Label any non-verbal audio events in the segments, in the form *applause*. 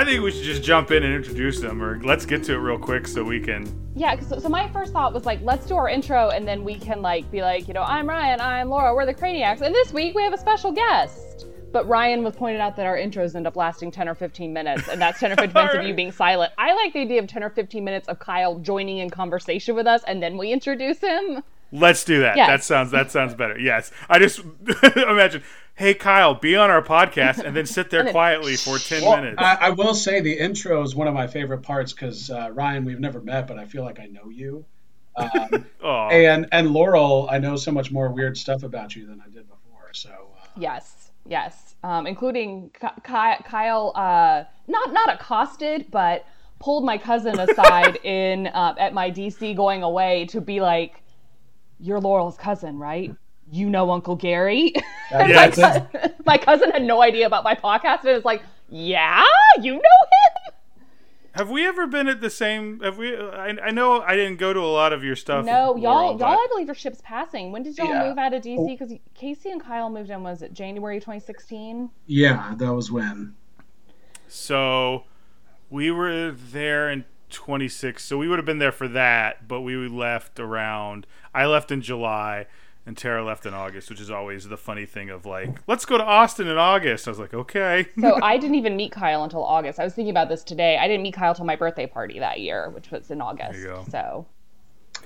I think we should just jump in and introduce them, or let's get to it real quick so we can. Yeah, 'cause- so, my first thought was like, let's do our intro and then we can like be like, you know, I'm Ryan, I'm Laura, we're the Craniacs, and this week we have a special guest. But Ryan was pointed out that our intros end up lasting 10 or 15 minutes, and that's 10 or 15 minutes of *laughs* you being silent. I like the idea of 10 or 15 minutes of Kyle joining in conversation with us, and then we introduce him. Let's do that. Yes. That sounds that sounds better. Yes, I just *laughs* imagine. Hey Kyle, be on our podcast and then sit there *laughs* quietly for ten Well, minutes. I, I will say the intro is one of my favorite parts because uh, Ryan, we've never met, but I feel like I know you. Um, *laughs* and and Laurel, I know so much more weird stuff about you than I did before. So uh, Yes, yes, um, including Ky- Ky- Kyle, uh, not not accosted, but pulled my cousin aside *laughs* in uh, at my DC going away to be like, "You're Laurel's cousin, right? You know Uncle Gary." that- *laughs* Yeah, that's it. my cousin had no idea about my podcast, and it's like, "Yeah, you know him." have we ever been at the same? Have we? I, I know I didn't go to a lot of your stuff. No, y'all, Laurel, y'all, but- I believe your ship's passing. When did y'all Yeah. move out of DC? Because oh. Casey and Kyle moved in was it January 2016? yeah, that was when. So we were there in 26. So we would have been there for that, but we left around. I left in July, and Tara left in August, which is always the funny thing of like, let's go to Austin in August. I was like, okay. So *laughs* I didn't even meet Kyle until August. I was thinking about this today. I didn't meet Kyle till my birthday party that year, which was in August. you go. So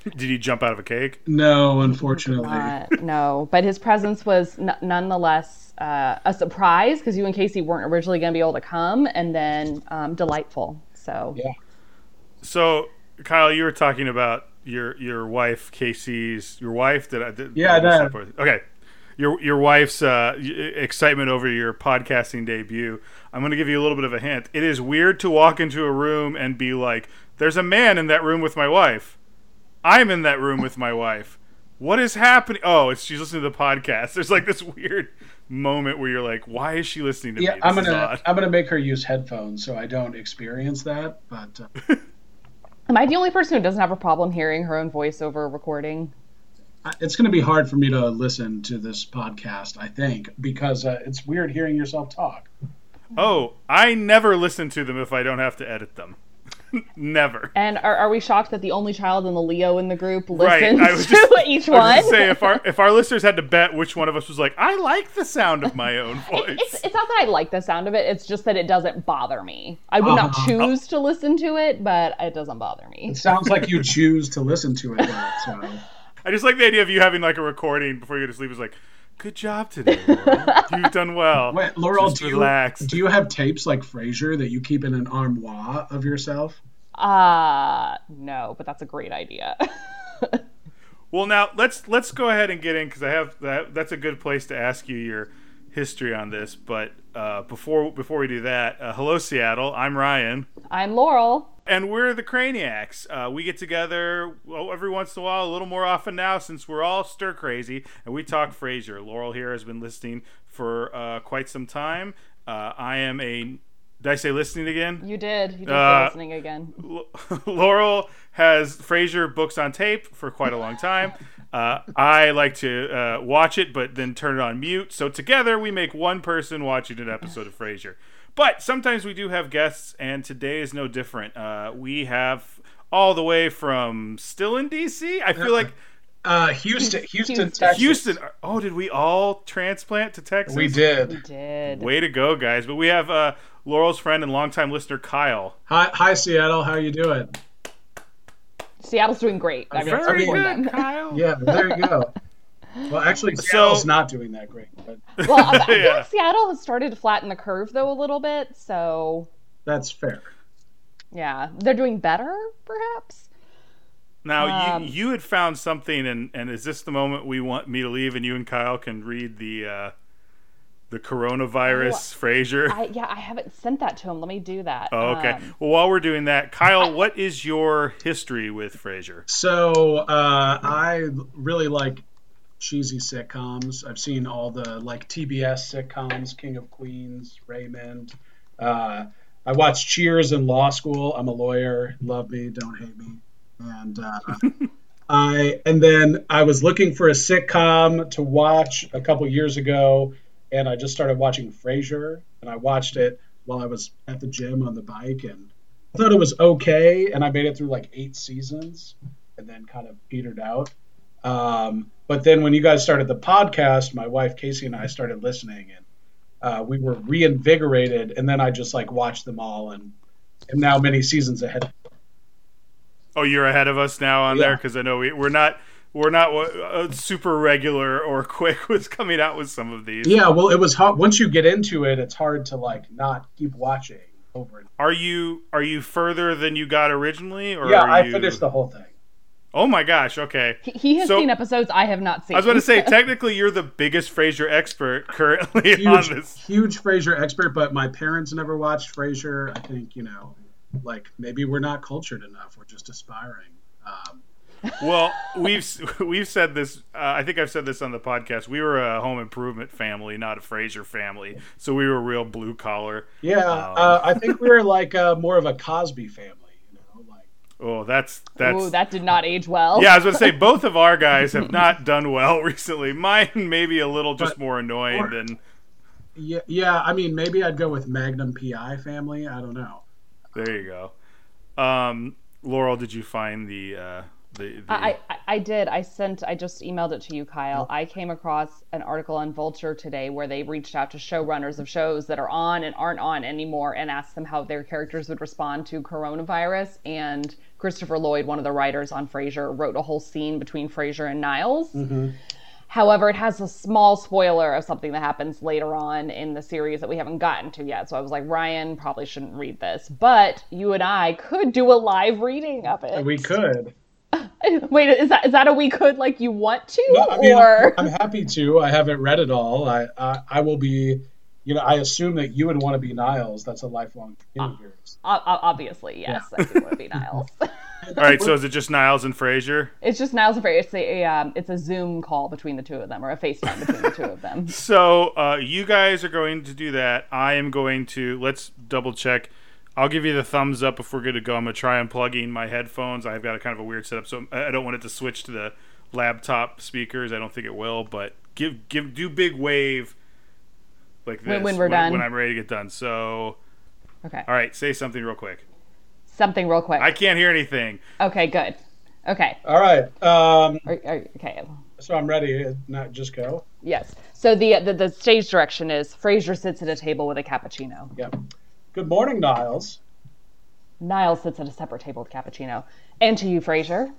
Did he jump out of a cake? No, unfortunately. uh, no, but his presence was n- nonetheless uh, a surprise because you and Casey weren't originally going to be able to come, and then um, delightful. So Yeah. So Kyle, you were talking about your your wife Casey's your wife. Did I? Did, Yeah, I did. Okay. Your your wife's uh, excitement over your podcasting debut. I'm going to give you a little bit of a hint. It is weird to walk into a room and be like, "There's a man in that room with my wife. I'm in that room with my wife. What is happening? Oh, it's she's listening to the podcast. There's like this weird moment where you're like, "Why is she listening to Yeah, me?" I'm gonna. I'm gonna make her use headphones so I don't experience that. But uh, *laughs* am I the only person who doesn't have a problem hearing her own voice over recording? It's gonna be hard for me to listen to this podcast. I think because uh, it's weird hearing yourself talk. Oh, I never listen to them if I don't have to edit them. *laughs* never. And are, are we shocked that the only child in the Leo in the group Right, listens I was *laughs* to just- each I was one? say if our *laughs* if our listeners had to bet which one of us was like, I like the sound of my own voice. It's, it's not that I like the sound of it. It's just that it doesn't bother me. I would not Uh-huh. choose to listen to it, but it doesn't bother me. It sounds like you choose to listen to it. Though, so I just like the idea of you having like a recording before you go to sleep. Is like, good job today. Laura. You've done well. wait, Laurel, Just do you relax. do you have tapes like Frasier that you keep in an armoire of yourself? Uh no, but that's a great idea. *laughs* Well, now let's let's go ahead and get in because I have that. That's a good place to ask you your history on this. But uh, before before we do that, uh, hello Seattle. I'm Ryan. I'm Laurel. And we're the Craniacs. Uh, we get together well, every once in a while, a little more often now, since we're all stir crazy, and we talk Frasier. Laurel here has been listening for uh, quite some time. Uh, I am a. Did I say listening again? You did. You did Uh, listening again. *laughs* Laurel has Frasier books on tape for quite a long time. Uh, I like to uh, watch it, but then turn it on mute. So together we make one person watching an episode of Frasier. But sometimes we do have guests, and today is no different. Uh, we have all the way from still in DC. I feel like Uh, Houston, *laughs* Houston, Houston. Texas. Houston. Oh, did we all transplant to Texas? We did. We did. Way to go, guys! But we have uh, Laurel's friend and longtime listener Kyle. Hi, hi, Seattle. How you doing? Seattle's doing great. I mean, Very support good. Kyle. Yeah, there you go. *laughs* Well, actually, So- Seattle's not doing that great, but *laughs* Well, *laughs* I, I Yeah. like Seattle has started to flatten the curve though a little bit. So that's fair. yeah, they're doing better, perhaps. Now Um, you you had found something, and and is this the moment we want me to leave, and you and Kyle can read the uh, the coronavirus Frasier. I yeah, I haven't sent that to him. Let me do that. Oh, okay. Um, well, while we're doing that, Kyle, what is your history with Frasier? So uh, I really like cheesy sitcoms. I've seen all the like TBS sitcoms, King of Queens, Raymond. Uh, I watched Cheers in law school. I'm a lawyer. Love me, don't hate me. And uh, *laughs* I and then I was looking for a sitcom to watch a couple years ago, and I just started watching Frasier, and I watched it while I was at the gym on the bike, and I thought it was okay, and I made it through like eight seasons, and then kind of petered out. Um, but then when you guys started the podcast, my wife Casey and I started listening, and uh, we were reinvigorated. And then I just like watched them all, and am now many seasons ahead. Oh, you're ahead of us now on Yeah. there because I know we, we're not we're not uh, super regular or *laughs* quick with coming out with some of these. Yeah, well, it was hard. Once you get into it, it's hard to like not keep watching over and. Are you are you further than you got originally? Or Yeah, I you... finished the whole thing. Oh my gosh! Okay. He, he has So- seen episodes I have not seen. I was going to say, *laughs* technically, you're the biggest Frasier expert *laughs* currently on huge, this. huge Frasier expert, but my parents never watched Frasier. I think you know, like maybe we're not cultured enough. We're just aspiring. Um, Well, we've *laughs* we've said this. Uh, I think I've said this on the podcast. We were a home improvement family, not a Frasier family. So we were real blue collar. yeah, uh, I think we were like uh, more of a Cosby family. You know, like Oh, that's that's. Ooh, that did not age well. yeah, I was going to say both of our guys have *laughs* not done well *laughs* recently. Mine maybe a little just But- more annoying or- than. yeah, yeah. I mean, maybe I'd go with Magnum PI family. I don't know. There you go. Um, Laurel, did you find the uh, the? the I, I, I did. I sent. I just emailed it to you, Kyle. I came across an article on Vulture today where they reached out to showrunners of shows that are on and aren't on anymore and asked them how their characters would respond to coronavirus. And Christopher Lloyd, one of the writers on Frasier, wrote a whole scene between Frasier and Niles. Mm-hmm. However, it has a small spoiler of something that happens later on in the series that we haven't gotten to yet. So I was like, Ryan probably shouldn't read this, but you and I could do a live reading of it. We could. *laughs* Wait, is that is that a we could like you want to No, I mean, or I'm happy to. I haven't read it all. I, I I will be. You know, I assume that you would want to be Niles. That's a lifelong dream of yours. O- o- obviously yes, I do want to be Niles. *laughs* All right, so is it just Niles and Frasier? it's just Niles and Frey. It's a um, it's a Zoom call between the two of them or a FaceTime between the two of them. *laughs* So uh, you guys are going to do that. I am going to let's double check. I'll give you the thumbs up if we're good to go. I'm gonna try unplugging my headphones. I've got a kind of a weird setup, so I I don't want it to switch to the laptop speakers. I don't think it will, but give give do big wave like this When- when we're done. when I'm ready to get done. So Okay, all right, say something real quick. something real quick. I can't hear anything. Okay, good. Okay, All right. Um, Are- are- okay. so I'm ready. Not just go. Yes. So the, the the stage direction is Frasier sits at a table with a cappuccino. Yep. Good morning, Niles. Niles sits at a separate table with cappuccino. And to you, Frasier.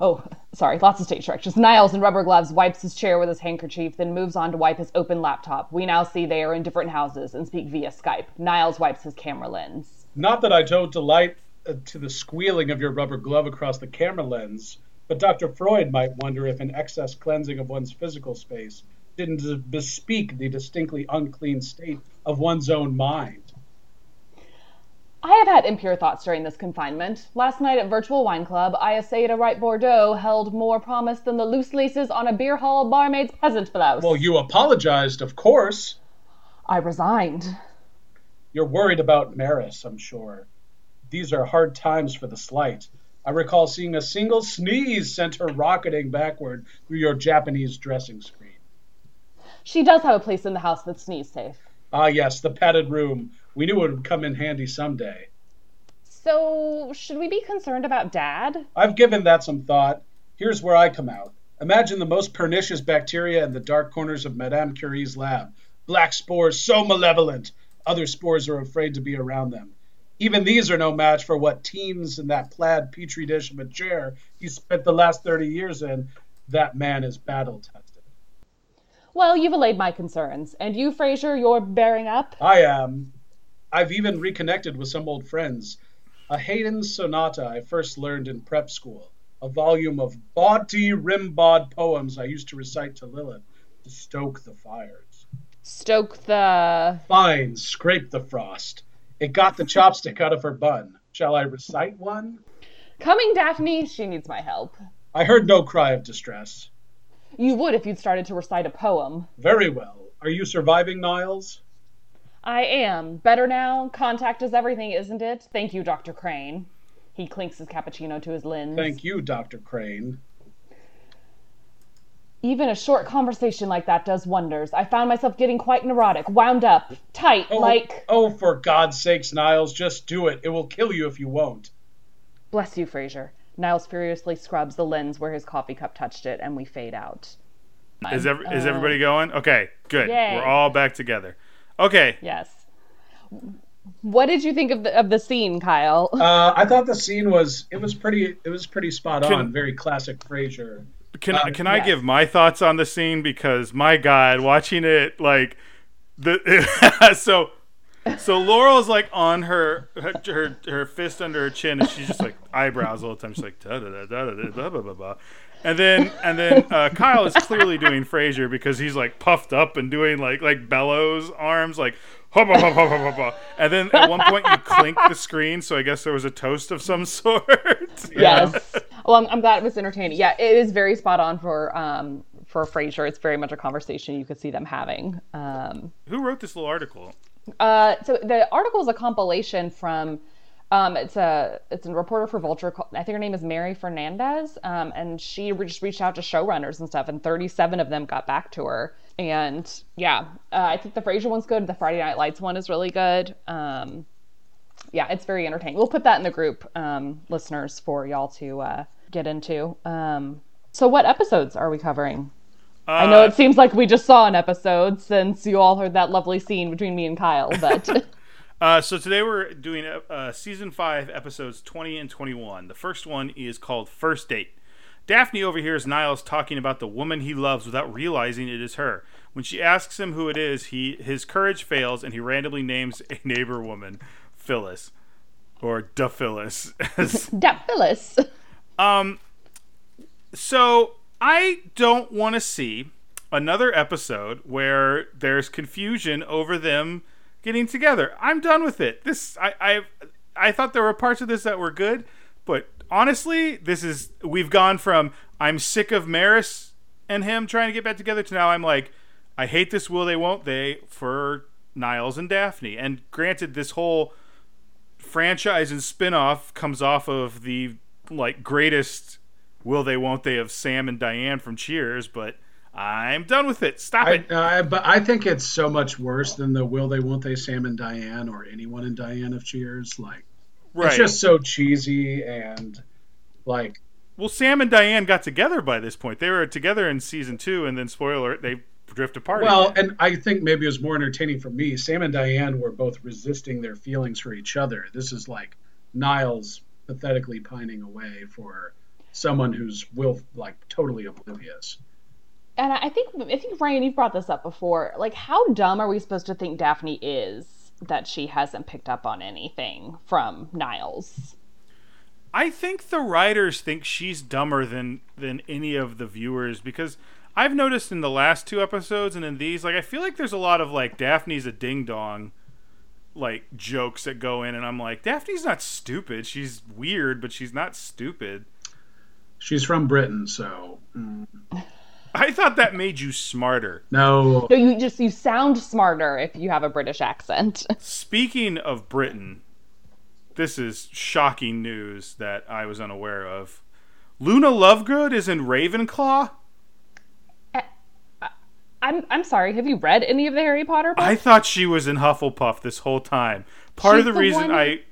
Oh, sorry, lots of stage directions. Niles in rubber gloves wipes his chair with his handkerchief, then moves on to wipe his open laptop. We now see they are in different houses and speak via Skype. Niles wipes his camera lens. Not that I don't delight uh, to the squealing of your rubber glove across the camera lens, but Dr. Freud might wonder if an excess cleansing of one's physical space didn't bespeak the distinctly unclean state of one's own mind. I have had impure thoughts during this confinement. Last night at Virtual Wine Club, I essayed a right Bordeaux held more promise than the loose laces on a beer hall barmaid's peasant blouse. Well, you apologized, of course. I resigned. You're worried about Maris, I'm sure. These are hard times for the slight. I recall seeing a single sneeze sent her rocketing backward through your Japanese dressing screen. She does have a place in the house that's sneeze safe. Ah, yes, the padded room. We knew it would come in handy someday. So, should we be concerned about Dad? I've given that some thought. Here's where I come out. Imagine the most pernicious bacteria in the dark corners of Madame Curie's lab. Black spores so malevolent, other spores are afraid to be around them. Even these are no match for what teens in that plaid petri dish of a chair he spent the last 30 years in. That man is battle tested. Well, you've allayed my concerns. And you, Frasier, you're bearing up? I am. I've even reconnected with some old friends. A Haydn sonata I first learned in prep school, a volume of bawdy rimbaud poems I used to recite to Lilith to stoke the fires. Stoke the. Fine, scrape the frost. It got the chopstick out of her bun. Shall I recite one? Coming, Daphne, she needs my help. I heard no cry of distress. You would if you'd started to recite a poem. Very well. Are you surviving, Niles? I am. Better now? Contact is everything, isn't it? Thank you, Dr. Crane. He clinks his cappuccino to his lens. Thank you, Dr. Crane. Even a short conversation like that does wonders. I found myself getting quite neurotic, wound up, tight, Oh, like. oh, for God's sakes, Niles, just do it. It will kill you if you won't. Bless you, Frasier. Niles furiously scrubs the lens where his coffee cup touched it, and we fade out. Is ev- is everybody going? Okay, good. Yay. We're all back together. Okay. Yes. What did you think of the of the scene, Kyle? Uh, I thought the scene was it was pretty it was pretty spot Can- on, very classic Frasier. Can Uh, can I yes. give my thoughts on the scene because my God, watching it like the *laughs* so so Laurel's like on her her her, her fist under her chin and she's just like eyebrows all the time. She's like da da da da da da blah blah blah blah. And then and then uh, Kyle is clearly doing Frasier because he's like puffed up and doing like like bellows arms like hubba, hubba, hubba, hubba. and then at one point you clink the screen so I guess there was a toast of some *laughs* sort. Yes. *laughs* Well, I'm, I'm glad it was entertaining. Yeah, it is very spot on for um for Frasier. It's very much a conversation you could see them having. Um, Who wrote this little article? Uh, so the article is a compilation from. Um, it's a it's a reporter for Vulture. I think her name is Mary Fernandez, um, and she re- just reached out to showrunners and stuff, and 37 of them got back to her. And yeah, uh, I think the Frasier one's good. The Friday Night Lights one is really good. Um, yeah, it's very entertaining. We'll put that in the group, um, listeners, for y'all to uh, get into. Um, so, what episodes are we covering? I know it seems like we just saw an episode since you all heard that lovely scene between me and Kyle, but *laughs* *laughs* Uh, so today we're doing uh, season five, episodes 20 and 21. The first one is called First Date. Daphne overhears Niles talking about the woman he loves without realizing it is her. When she asks him who it is, he his courage fails and he randomly names a neighbor woman, Phyllis, or Da Phyllis. as- *laughs* Dap Um, So I don't want to see another episode where there's confusion over them getting together. I'm done with it. This I I I thought there were parts of this that were good, but honestly, this is we've gone from I'm sick of Maris and him trying to get back together to now I'm like I hate this will they won't they for Niles and Daphne. And granted this whole franchise and spin-off comes off of the like greatest will they won't they of Sam and Diane from Cheers, but I'm done with it. Stop I, it. uh, but I think it's so much worse than the will they won't they Sam and Diane or anyone in Diane of Cheers. Like right. it's just so cheesy and like well, Sam and Diane got together by this point. They were together in season 2 and then spoiler they drift apart. well, again. and I think maybe it was more entertaining for me. Sam and Diane were both resisting their feelings for each other. This is like Niles pathetically pining away for someone who's will like totally oblivious. And I think I think Ryan, you've brought this up before. Like, how dumb are we supposed to think Daphne is that she hasn't picked up on anything from Niles? I think the writers think she's dumber than than any of the viewers because I've noticed in the last two episodes and in these, like I feel like there's a lot of like Daphne's a ding dong like jokes that go in and I'm like, Daphne's not stupid. She's weird, but she's not stupid. She's from Britain, so mm, I thought that made you smarter. no. No, you just you sound smarter if you have a British accent. *laughs* Speaking of Britain, this is shocking news that I was unaware of. Luna Lovegood is in Ravenclaw? I'm I'm sorry. Have you read any of the Harry Potter books? I thought she was in Hufflepuff this whole time. Part of the the reason one- I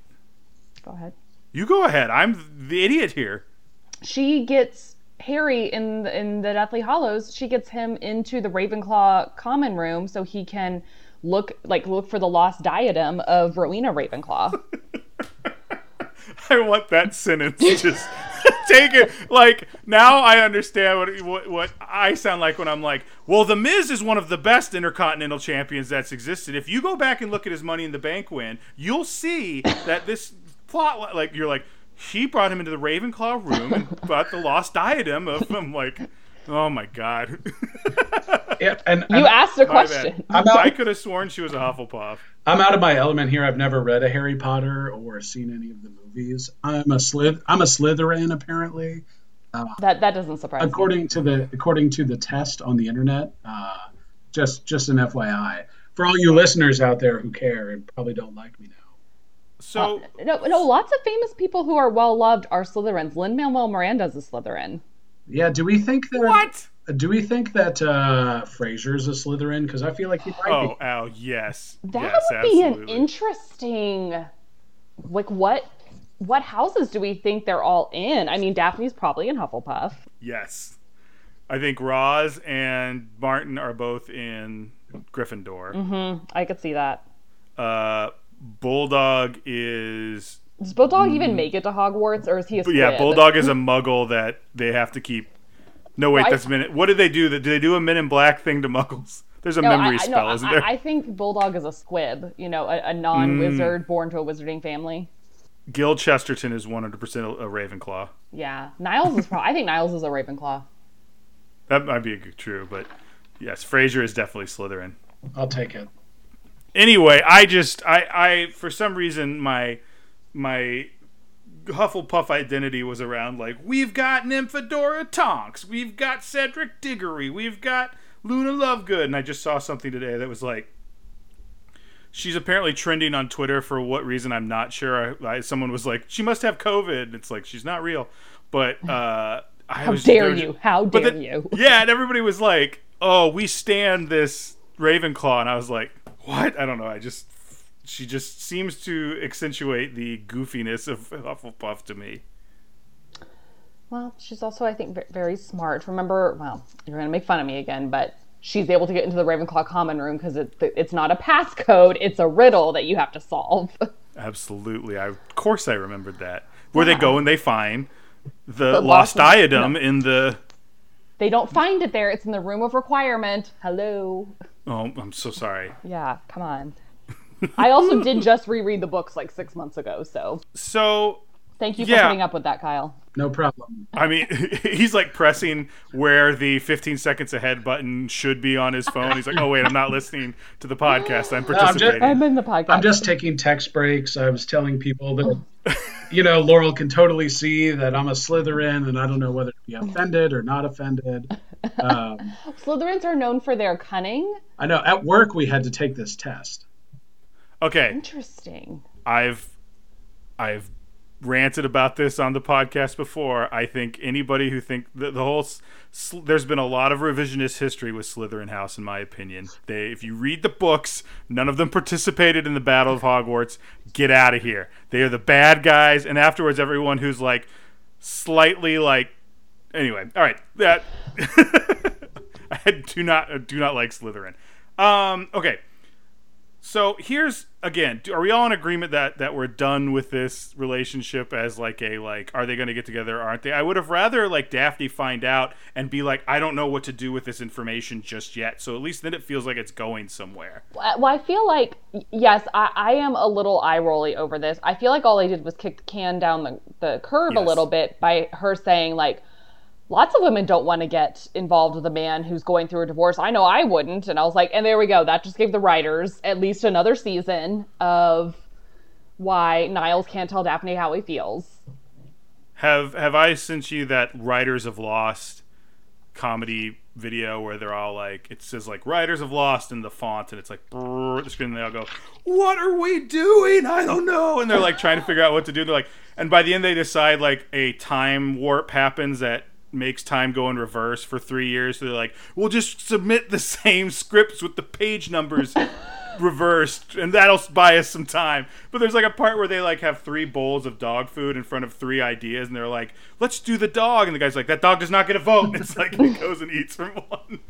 Go ahead. You go ahead. I'm the idiot here. She gets Harry in the, in the Deathly Hallows. She gets him into the Ravenclaw common room so he can look like look for the lost diadem of Rowena Ravenclaw. *laughs* I want that sentence *laughs* just *laughs* take it like now I understand what, what what I sound like when I'm like, well, the Miz is one of the best intercontinental champions that's existed. If you go back and look at his Money in the Bank win, you'll see that this plot like you're like he brought him into the Ravenclaw room and *laughs* brought the lost diadem of him like. Oh my god! *laughs* Yeah, and You I'm, asked a question. I'm out, I could have sworn she was a Hufflepuff. I'm out of my element here. I've never read a Harry Potter or seen any of the movies. I'm a Slith. I'm a Slytherin apparently. That that doesn't surprise me. according to the according to the test on the internet. Uh, just just an FYI for all you listeners out there who care and probably don't like me now. So No, no. Lots of famous people who are well loved are Slytherins. Lin Manuel Miranda's a Slytherin. Yeah, do we think that? what? Do we think that uh, Frasier's a Slytherin? Because I feel like he might Oh, be. Al, yes. That yes, would be an interesting. Like what? What houses do we think they're all in? I mean, Daphne's probably in Hufflepuff. Yes. I think Roz and Martin are both in Gryffindor. Mm-hmm. I could see that. Uh, Bulldog is Does Bulldog even make it to Hogwarts, or is he a squib? Mm. yeah. Bulldog is a Muggle that they have to keep. No wait, Well, I- that's minute. What did they do? Do they do a Men in Black thing to Muggles? There's a No, memory I, I- spell, no, isn't there? I think Bulldog is a squib. You know, a, a non-wizard born to a wizarding family. Gil Chesterton is 100% a Ravenclaw. Yeah, Niles is probably. I think Niles is a Ravenclaw. That might be true, but yes, Frasier is definitely Slytherin. I'll take it. Anyway, I just I I for some reason my my Hufflepuff identity was around like we've got Nymphadora Tonks, we've got Cedric Diggory, we've got Luna Lovegood, and I just saw something today that was like she's apparently trending on Twitter for what reason I'm not sure. I, I, someone was like she must have COVID. It's like she's not real, but uh, I How was dare there- you? How dare then- you? yeah, and everybody was like, "Oh, we stand this Ravenclaw," and I was like, "What?" I don't know. I just she just seems to accentuate the goofiness of *laughs* Hufflepuff to me. Well, she's also, I think, very smart. Remember, well, you're going to make fun of me again, but she's able to get into the Ravenclaw common room because it, it's not a passcode; it's a riddle that you have to solve. *laughs* Absolutely, I of course I remembered that. Where they go and they find the, The lost lost- diadem in the. they don't find it there; it's in the room of requirement. Hello. Oh, I'm so sorry. Yeah, come on. I also did *laughs* just reread the books like six months ago, so So thank you for Yeah. putting up with that, Kyle. No problem. I mean, *laughs* he's like pressing where the 15 seconds ahead button should be on his phone. He's like, "Oh wait, I'm not listening to the podcast. I'm I'm just- participating." I'm in the podcast. I'm just taking text breaks. I was telling people that, you know, Laurel can totally see that I'm a Slytherin, and I don't know whether to be offended or not offended. Um, *laughs* Slytherins are known for their cunning. I know at work we had to take this test. okay, Interesting. I've I've ranted about this on the podcast before. I think anybody who think the, the whole sl- there's been a lot of revisionist history with Slytherin House, in my opinion. They, if you read the books, none of them participated in the Battle of Hogwarts. Get out of here. They are the bad guys, and afterwards, everyone who's like slightly like anyway. All right, that *laughs* I do not do not like Slytherin. Um, okay. So here's again, are we all in agreement that that we're done with this relationship as like a like are they going to get together or aren't they? I would have rather like Daphne find out and be like I don't know what to do with this information just yet. So at least then it feels like it's going somewhere. Well, I feel like yes, I, I am a little eye rolly over this. I feel like all they did was kick the can down the, the curve a little bit by her saying like lots of women don't want to get involved with a man who's going through a divorce. I know I wouldn't. And I was like, and there we go. That just gave the writers at least another season of why Niles can't tell Daphne how he feels. Have have I sent you that Writers of Lost comedy video where they're all like it says like Writers of Lost in the font and it's like brrr, the screen and they all go, What are we doing? I don't know and they're like trying to figure out what to do. They're like and by the end they decide like a time warp happens that makes time go in reverse for three years. So they're like, We'll just submit the *laughs* same scripts with the page numbers *laughs* reversed and that'll buy us some time. But there's like a part where they like have three bowls of dog food in front of three ideas and they're like let's do the dog. And the guy's like that dog does not get a vote. And *laughs* it's like he goes and eats from one.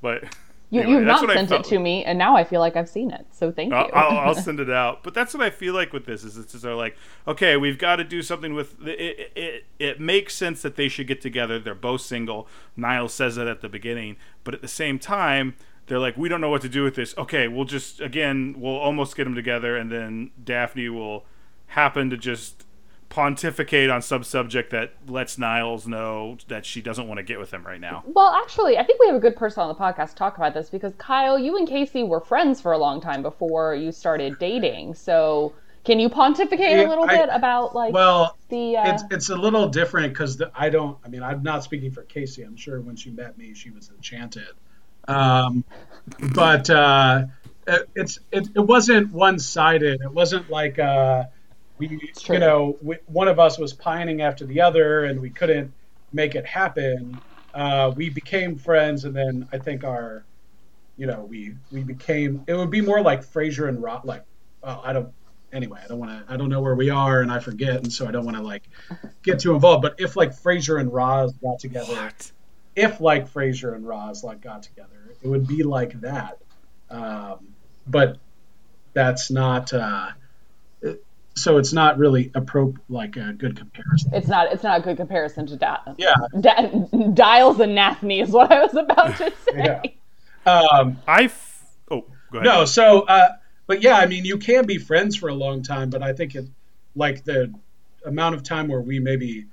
But You, anyway, you've not sent it to me, and now I feel like I've seen it. So thank I'll, you. I'll, I'll *laughs* send it out. But that's what I feel like with this is it's just they're like, okay, we've got to do something with the, it, it. It makes sense that they should get together. They're both single. Niles says that at the beginning, but at the same time, they're like, we don't know what to do with this. Okay, we'll just again, we'll almost get them together, and then Daphne will happen to just pontificate on some subject that lets Niles know that she doesn't want to get with him right now. Well, actually, I think we have a good person on the podcast to talk about this because Kyle, you and Casey were friends for a long time before you started dating. So, can you pontificate Yeah, a little I- bit about like Well, the? Uh, it's it's a little different because I don't. I mean, I'm not speaking for Casey. I'm sure when she met me, she was enchanted. Um, but uh, it, it's it, it wasn't one sided. It wasn't like uh, we you know we, one of us was pining after the other and we couldn't make it happen. uh, we became friends, and then I think our, you know, we we became. It would be more like Frasier and Rock. Like, uh, I don't. Anyway, I don't want to. I don't know where we are, and I forget, and so I don't want to like get too involved. But if like Frasier and Roz got together, What? if like Frasier and Roz like got together, it would be like that. Um, but that's not. Uh, it- so it's not really appro like a good comparison. It's not. It's not a good comparison to da- Yeah. da- Dials and Nathany is what I was about to *laughs* say. Yeah. Um, I. F- oh, go ahead. no, so uh, but yeah, I mean, you can be friends for a long time, but I think it like the amount of time where we maybe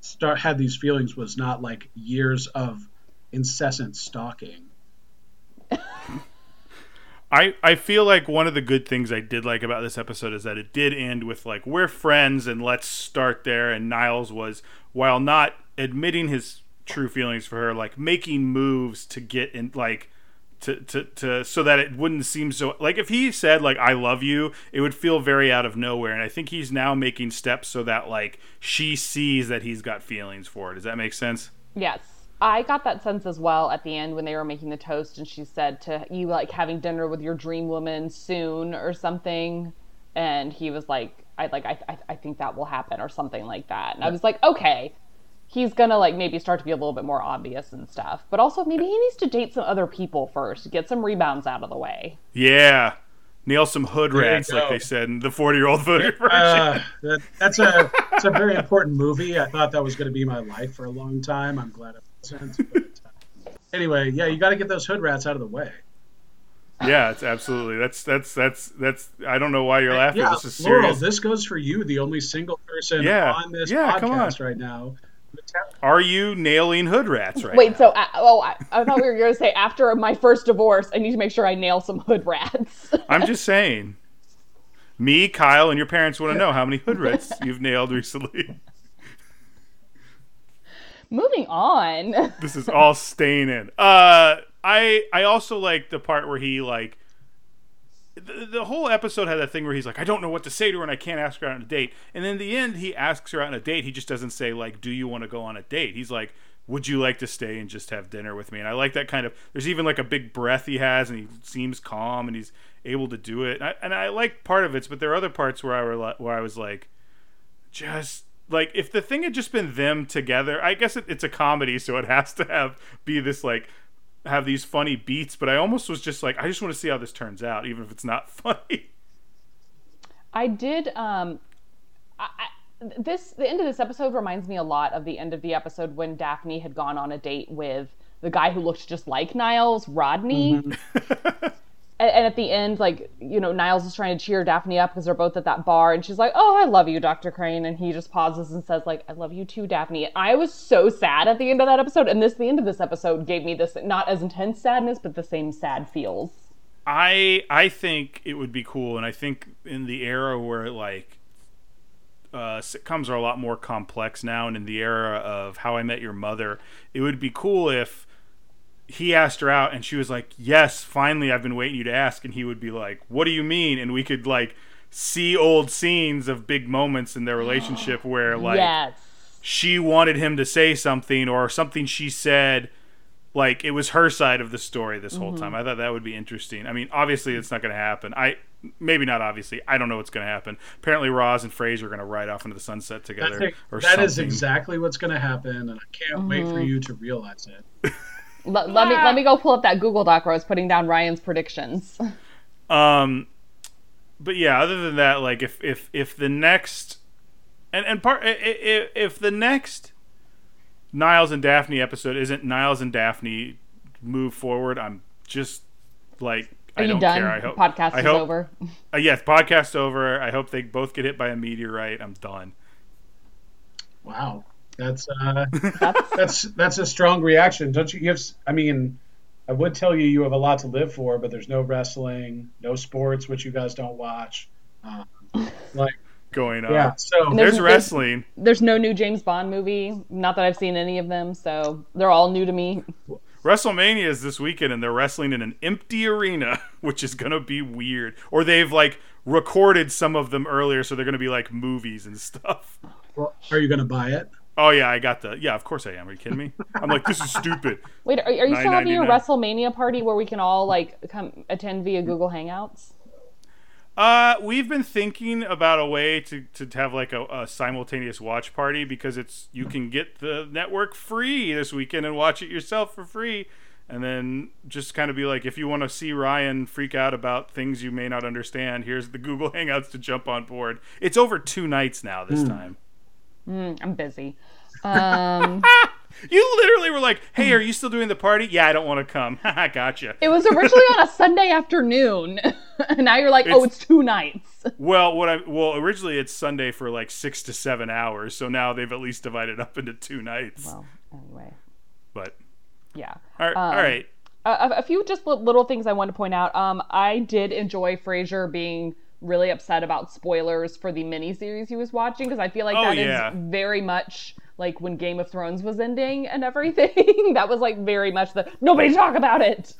start had these feelings was not like years of incessant stalking. I, I feel like one of the good things I did like about this episode is that it did end with like we're friends and let's start there. And Niles was while not admitting his true feelings for her like making moves to get in like to, to, to so that it wouldn't seem so like if he said like I love you it would feel very out of nowhere. And I think he's now making steps so that like she sees that he's got feelings for her. Does that make sense? Yes. I got that sense as well at the end when they were making the toast and she said to you like having dinner with your dream woman soon or something and he was like I like I I, I think that will happen or something like that. And I was like, okay. He's gonna like maybe start to be a little bit more obvious and stuff. But also maybe he needs to date some other people first, get some rebounds out of the way. yeah nail some hood rats like they said in the 40 year old virgin Uh, that, that's a it's a very important movie. I thought that was going to be my life for a long time. I'm glad it wasn't. But, uh, anyway, yeah, you got to get those hood rats out of the way. Yeah, it's absolutely. That's that's that's that's. I don't know why you're laughing. Yeah, this is Laurel, serious. this goes for you, the only single person Yeah, on this yeah, come on. podcast right now. Are you nailing hood rats right Wait, now? so uh, oh, I, I thought we were going to say after my first divorce, I need to make sure I nail some hood rats. *laughs* I'm just saying. Me, Kyle, and your parents want to know how many hood rats *laughs* you've nailed recently. Moving on. this is all staying in. Uh, I I also like the part where he like. The, the whole episode had that thing where he's like, I don't know what to say to her, and I can't ask her out on a date. And in the end, he asks her out on a date. He just doesn't say like, "Do you want to go on a date?" He's like, "Would you like to stay and just have dinner with me?" And I like that kind of. There's even like a big breath he has, and he seems calm, and he's able to do it. And I, and I like part of it, but there are other parts where I were where I was like, just like if the thing had just been them together i guess it, it's a comedy so it has to have be this like have these funny beats but i almost was just like i just want to see how this turns out even if it's not *laughs* funny I did. Um, I, I, this the end of this episode reminds me a lot of the end of the episode when Daphne had gone on a date with the guy who looked just like Niles, Rodney. *laughs* And, and at the end, like you know, Niles is trying to cheer Daphne up because they're both at that bar, and she's like, "Oh, I love you, Doctor Crane," and he just pauses and says, "Like, I love you too, Daphne." I was so sad at the end of that episode, and this the end of this episode gave me this not as intense sadness, but the same sad feels. i i think it would be cool and i think in the era where like uh, sitcoms are a lot more complex now and in the era of how i met your mother it would be cool if he asked her out and she was like yes finally i've been waiting you to ask. And he would be like what do you mean? And we could like see old scenes of big moments in their relationship *gasps* where like yes. she wanted him to say something or something she said like it was her side of the story this whole time. Mm-hmm. I thought that would be interesting. I mean obviously it's not going to happen. I maybe not obviously. I don't know what's going to happen. Apparently roz and frasier are going to ride off into the sunset together think or that is something. exactly what's going to happen, and I can't wait for mm-hmm. you to realize it. *laughs* Let, let me let me go pull up that Google Doc where I was putting down Ryan's predictions. *laughs* Um, but yeah, other than that, like if if if the next and and part if, if the next Niles and Daphne episode isn't Niles and Daphne move forward, I'm just like Are I you don't done? care. I hope Podcast I is over. *laughs* Uh, yes, podcast over. I hope they both get hit by a meteorite. I'm done. Wow, that's uh, that's that's a strong reaction, don't you? You have, s- I mean, I would tell you you have a lot to live for, but there's no wrestling, no sports, which you guys don't watch. Um, like, Going on. yeah, so There's There's- wrestling. There's no new James Bond movie. Not that I've seen any of them, so they're all new to me. WrestleMania is this weekend, and they're wrestling in an empty arena, *laughs* which is gonna be weird. Or they've like recorded some of them earlier, so they're gonna be like movies and stuff. well, are you going to buy it? Oh yeah, I got the. Yeah, of course I am. Are you kidding me? I'm like, this is stupid. *laughs* Wait, are, are you still having your WrestleMania party where we can all like come attend via Google Hangouts? Uh, we've been thinking about a way to, to have like a, a simultaneous watch party because it's you can get the network free this weekend and watch it yourself for free, and then just kind of be like, if you want to see Ryan freak out about things you may not understand, here's the Google *laughs* Hangouts to jump on board. It's over two nights now this time. Mm, I'm busy. *laughs* Um, You literally were like, "Hey, are you still doing the party?" Yeah, I don't want to come. *laughs* Haha, gotcha. it was originally on a Sunday afternoon, *laughs* and now you're like, oh, It's- it's two nights. Well, what I well originally it's Sunday for like six to seven hours, so now they've at least divided up into two nights. Well, anyway, But yeah. all right, Um, all right. a, a few just little things I want to point out. Um, I did enjoy Frasier being really upset about spoilers for the miniseries he was watching because I feel like Oh, that is yeah. very much like when Game of Thrones was ending and everything. *laughs* that was like very much the nobody talk about it.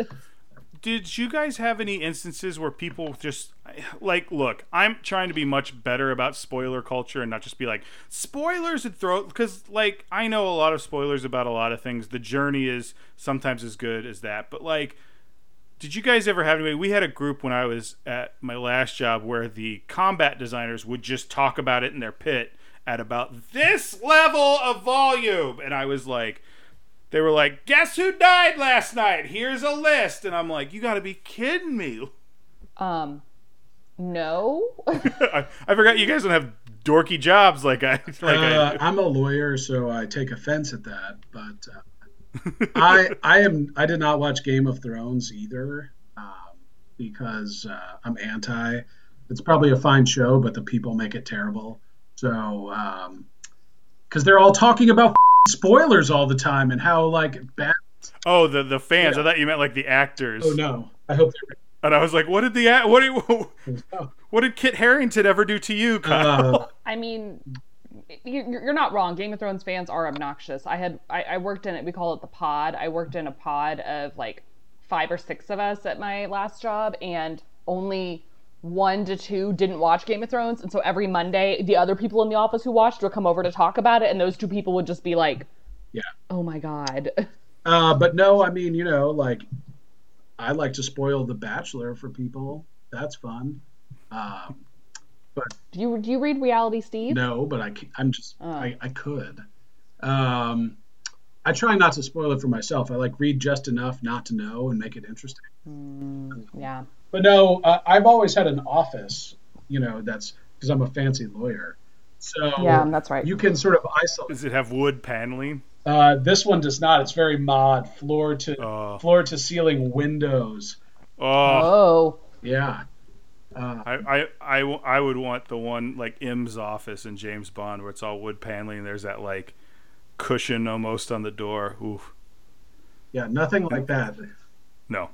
Did you guys have any instances where people just like look? I'm trying to be much better about spoiler culture and not just be like spoilers and throw because like I know a lot of spoilers about a lot of things. The journey is sometimes as good as that, but like did you guys ever have anybody? We had a group when I was at my last job where the combat designers would just talk about it in their pit at about this level of volume, and I was like, they were like, "Guess who died last night? Here's a list," and I'm like, "You got to be kidding me!" Um, no. *laughs* I, I forgot you guys don't have dorky jobs like I *laughs* like Uh, I do. I'm a lawyer, so I take offense at that. But uh, I I am I did not watch Game of Thrones either um, because uh, I'm anti. It's probably a fine show, but the people make it terrible. So because they're all talking about spoilers all the time and how like bad. Oh, the the fans. Yeah. I thought you meant like the actors. Oh no! I hope they're. And I was like, "What did the what did, what did Kit Harington ever do to you, Kyle?" uh, I mean, you- you're not wrong. Game of Thrones fans are obnoxious. I had I, I worked in it. We call it the pod. I worked in a pod of like five or six of us at my last job, and only one to two didn't watch Game of Thrones. And so every Monday, the other people in the office who watched would come over to talk about it, and those two people would just be like, Yeah. oh my god." *laughs* uh, but no, I mean you know like I like to spoil The Bachelor for people. That's fun. Um, Do you do you read Reality Steve? No, but I I'm just Oh. I, I could. Um, I try not to spoil it for myself. I like read just enough not to know and make it interesting. Yeah. But no, uh, I've always had an office. You know, that's because I'm a fancy lawyer. So Yeah, that's right. You can sort of isolate. Does it have wood paneling? Uh, this one does not. It's very mod, floor to Oh. floor to ceiling windows. Oh, Oh. Yeah. Uh, I, I, I, w- I would want the one like M's office in James Bond where it's all wood paneling. and There's that like cushion almost on the door. Oof. yeah, nothing like that. No.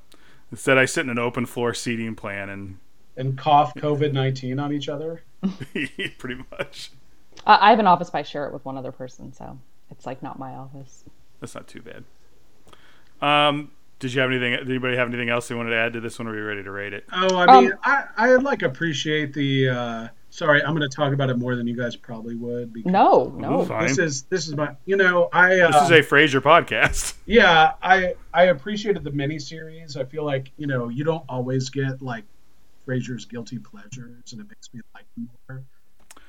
Instead, I sit in an open floor seating plan and And cough COVID nineteen on each other. *laughs* pretty much. Uh, I have an office, but I share it with one other person, so it's like not my office. That's not too bad. Um, did you have anything? Did anybody have anything else they wanted to add to this one? Or are we ready to rate it? Oh, I Um, mean, I, I like appreciate the. Uh, sorry, I'm going to talk about it more than you guys probably would. Because No, no. Ooh, fine. This is this is my. You know, I. Uh, This is a Frasier podcast. *laughs* yeah, I I appreciated the miniseries. I feel like you know you don't always get like Frasier's guilty pleasures, and it makes me like more.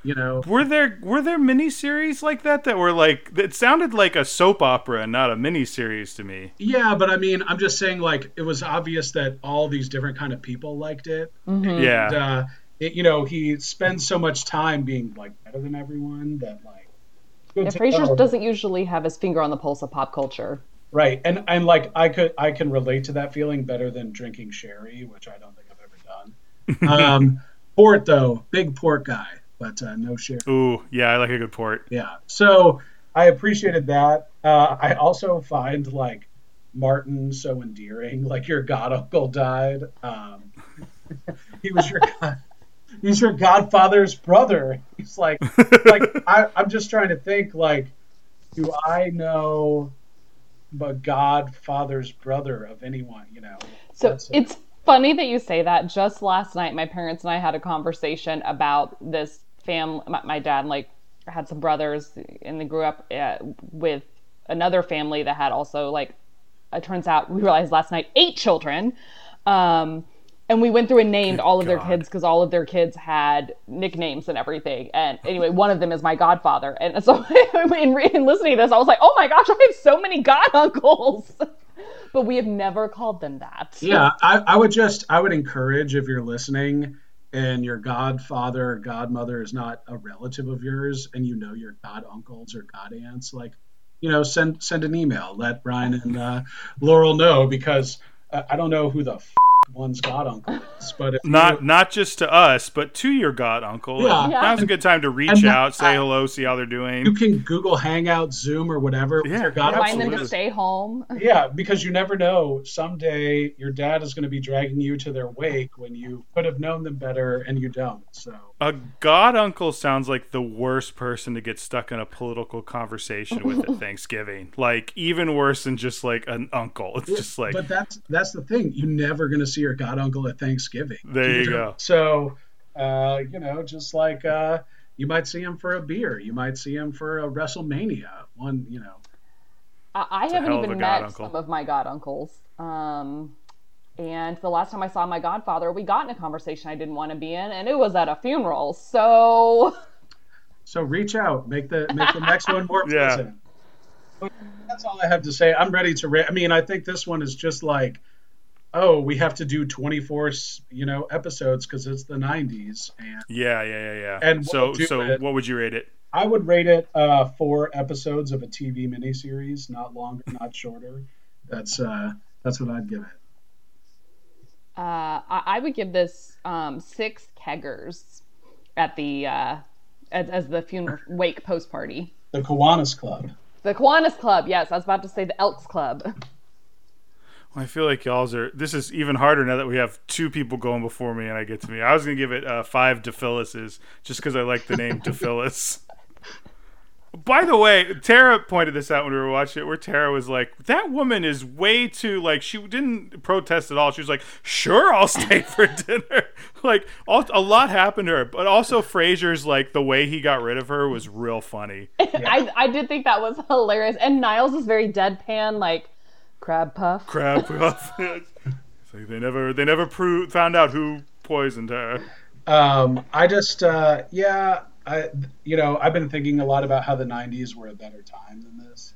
You know, Were there were there miniseries like that that were like it sounded like a soap opera and not a miniseries to me. yeah, but I mean, I'm just saying like it was obvious that all these different kind of people liked it. Yeah. And, uh, it, you know, he spends so much time being like better than everyone that like. good Yeah, to Frasier know. doesn't usually have his finger on the pulse of pop culture. Right, and and like I could I can relate to that feeling better than drinking sherry, which I don't think I've ever done. *laughs* Um, port though, big port guy, but uh, no share. Ooh, yeah, I like a good port. Yeah, so I appreciated that. Uh, I also find like Martin so endearing. Like your god uncle died. Um, *laughs* he was your god, he's your godfather's brother. He's like *laughs* like I, I'm just trying to think like, do I know the godfather's brother of anyone? You know. So That's it. it's funny that you say that. Just last night, my parents and I had a conversation about this family. My, my dad like had some brothers, and they grew up uh, with another family that had also like. It turns out we realized last night eight children. Um, and we went through and named Good all of their kids because all of their kids had nicknames and everything. And anyway, one of them is my godfather. And so *laughs* in, in listening to this, I was like, oh my gosh, I have so many god uncles. *laughs* but we have never called them that. Yeah, I, I would just I would encourage if you're listening and your godfather or godmother is not a relative of yours and you know your god uncles or god aunts, like you know, send send an email. Let Brian and uh, Laurel know because uh, I don't know who the f- one's god uncle is, but *laughs* Not you, not just to us, but to your god uncle. Yeah. Yeah. Now's a good time to reach And- out, say hello, see how they're doing. you can Google Hangout, Zoom, or whatever with Yeah, your god Remind them to stay home. *laughs* Yeah, because you never know. Someday your dad is going to be dragging you to their wake when you could have known them better and you don't. So A god uncle sounds like the worst person to get stuck in a political conversation with at *laughs* Thanksgiving. Like even worse than just like an uncle. It's just like but that's that's the thing. You're never going to see your god uncle at Thanksgiving. There you don't- go. So, uh, you know, just like uh, you might see him for a beer, you might see him for a WrestleMania. One, you know. I haven't even met uncle. some of my god uncles. Um, and the last time I saw my godfather, we got in a conversation I didn't want to be in, and it was at a funeral. So *laughs* So reach out, make the make the next one more *laughs* Yeah. pleasant. But That's all I have to say. I'm ready to. Ra- I mean, I think this one is just like, oh, we have to do 24, you know, episodes because it's the 90s, and yeah, yeah, yeah, yeah. And so so it. what would you rate it? I would rate it uh, four episodes of a TV miniseries, not longer, not shorter. That's uh, that's what I'd give it. Uh, I, I would give this um, six keggers at the uh, as, as the funeral wake post party. The Kiwanis Club. The Kiwanis Club. Yes, I was about to say the Elks Club. I feel like y'all's are. This is even harder now that we have two people going before me, and I get to me. I was gonna give it uh, five DePhyllises just because I like the name *laughs* DePhyllis. By the way, Tara pointed this out when we were watching it, where Tara was like, "That woman is way too like." She didn't protest at all. She was like, "Sure, I'll stay *laughs* for dinner." like, all, a lot happened to her, but also Frasier's like the way he got rid of her was real funny. *laughs* I, I did think that was hilarious. And Niles is very deadpan, like crab puff. Crap. *laughs* it's like they never, they never proved, found out who poisoned her. Um, I just, uh, yeah, I, you know, I've been thinking a lot about how the '90s were a better time than this.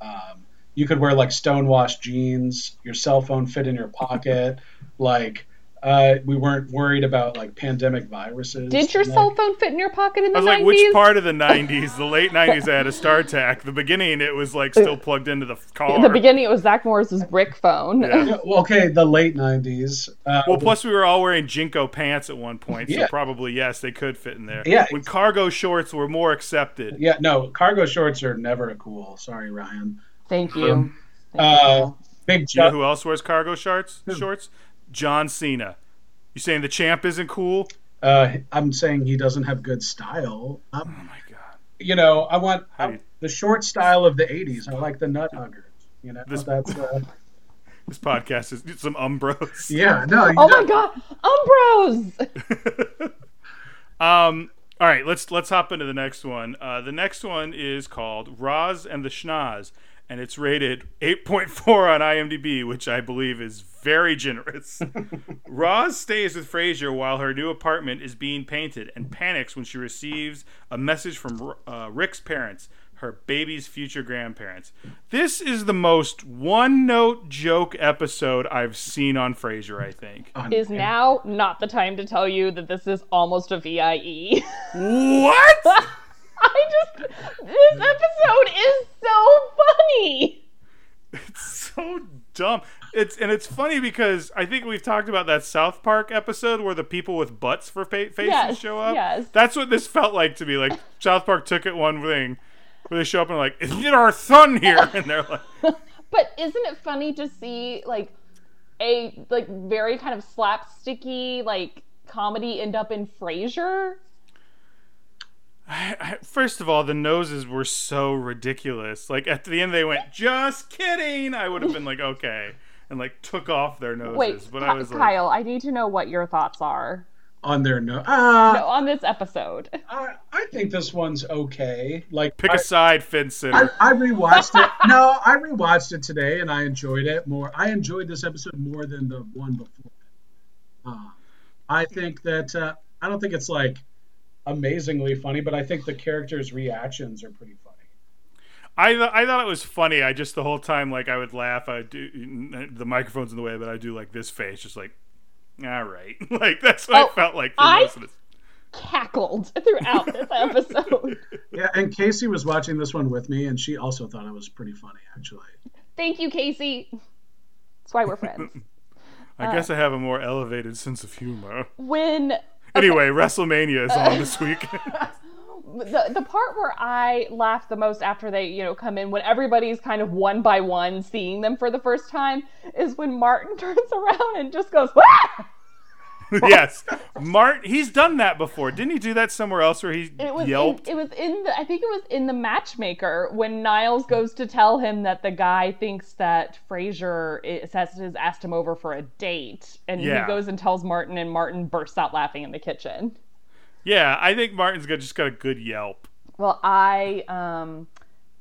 Um, you could wear like stonewashed jeans, your cell phone fit in your pocket, like. Uh, we weren't worried about like pandemic viruses. Did your Like, cell phone fit in your pocket in the I was like, which part of the *laughs* '90s? The late '90s, I had a StarTAC. The beginning, it was like still plugged into the car. In the beginning, it was Zach Morris's brick phone. Yeah. Yeah, *laughs* well, okay, the late '90s. Uh, Well, plus we were all wearing JNCO pants at one point, so Yeah. probably yes, they could fit in there. Yeah. when cargo shorts were more accepted. yeah, no, cargo shorts are never cool. Sorry, Ryan. Thank you. Thank Uh, you. big You know who else wears cargo shorts? Shorts? John Cena. You saying the champ isn't cool? Uh, I'm saying he doesn't have good style. Um, Oh my god. you know, I want you- the short style of the '80s. I like the nut huggers. You know, This- that's uh, *laughs* This podcast is some umbros. *laughs* yeah. No, Oh my don't- god, Umbros! *laughs* Um. All right, let's let's hop into the next one. Uh, the next one is called Roz and the Schnoz, and it's rated 8.4 on IMDb, which I believe is very generous. *laughs* Roz stays with Frasier while her new apartment is being painted and panics when she receives a message from uh, Rick's parents, her baby's future grandparents. This is the most one-note joke episode I've seen on Frasier. I think. Is now not the time to tell you that this is almost a VIE. What? *laughs* I just this episode is so funny. It's so dumb. It's and it's funny because I think we've talked about that South Park episode where the people with butts for fa- faces Yes, show up. yes. That's what this felt like to me. Like South Park took it one thing where they show up and like, "Isn't it our son here?" *laughs* And they're like, *laughs* But isn't it funny to see like a like very kind of slapsticky like comedy end up in Frasier? I, I, first of all, the noses were so ridiculous. Like at the end, they went, "Just kidding." I would have been like, "Okay," and like took off their noses. Wait, but I was like, Kyle, I need to know what your thoughts are on their no. Uh, no, on this episode. I, I think this one's okay. Like Pick I, a side, Finn I, I rewatched it. *laughs* No, I rewatched it today and I enjoyed it more. I enjoyed this episode more than the one before. Uh, I think that uh, I don't think it's like amazingly funny, but I think the characters' reactions are pretty funny. I th- I thought it was funny. I just the whole time like I would laugh. I do the microphone's in the way, but I do like this face, just like, all right, *laughs* like that's what Oh, I felt like. For I- most of this. Cackled throughout this *laughs* episode. Yeah, and Casey was watching this one with me, and she also thought it was pretty funny, actually. Thank you, Casey. That's why we're friends. *laughs* I Uh. guess I have a more elevated sense of humor. When *laughs* Anyway, WrestleMania is on this week. *laughs* the the part where I laugh the most after they, you know, come in when everybody's kind of one by one seeing them for the first time is when Martin *laughs* turns around and just goes, "Wah!" *laughs* yes, Mart. He's done that before. Didn't he do that somewhere else where he It was in, it was in the I think it was in the matchmaker when Niles goes to tell him that the guy thinks that Frasier is, has, has asked him over for a date and Yeah. he goes and tells Martin and Martin bursts out laughing in the kitchen. yeah, I think Martin's got just got a good yelp. Well, I um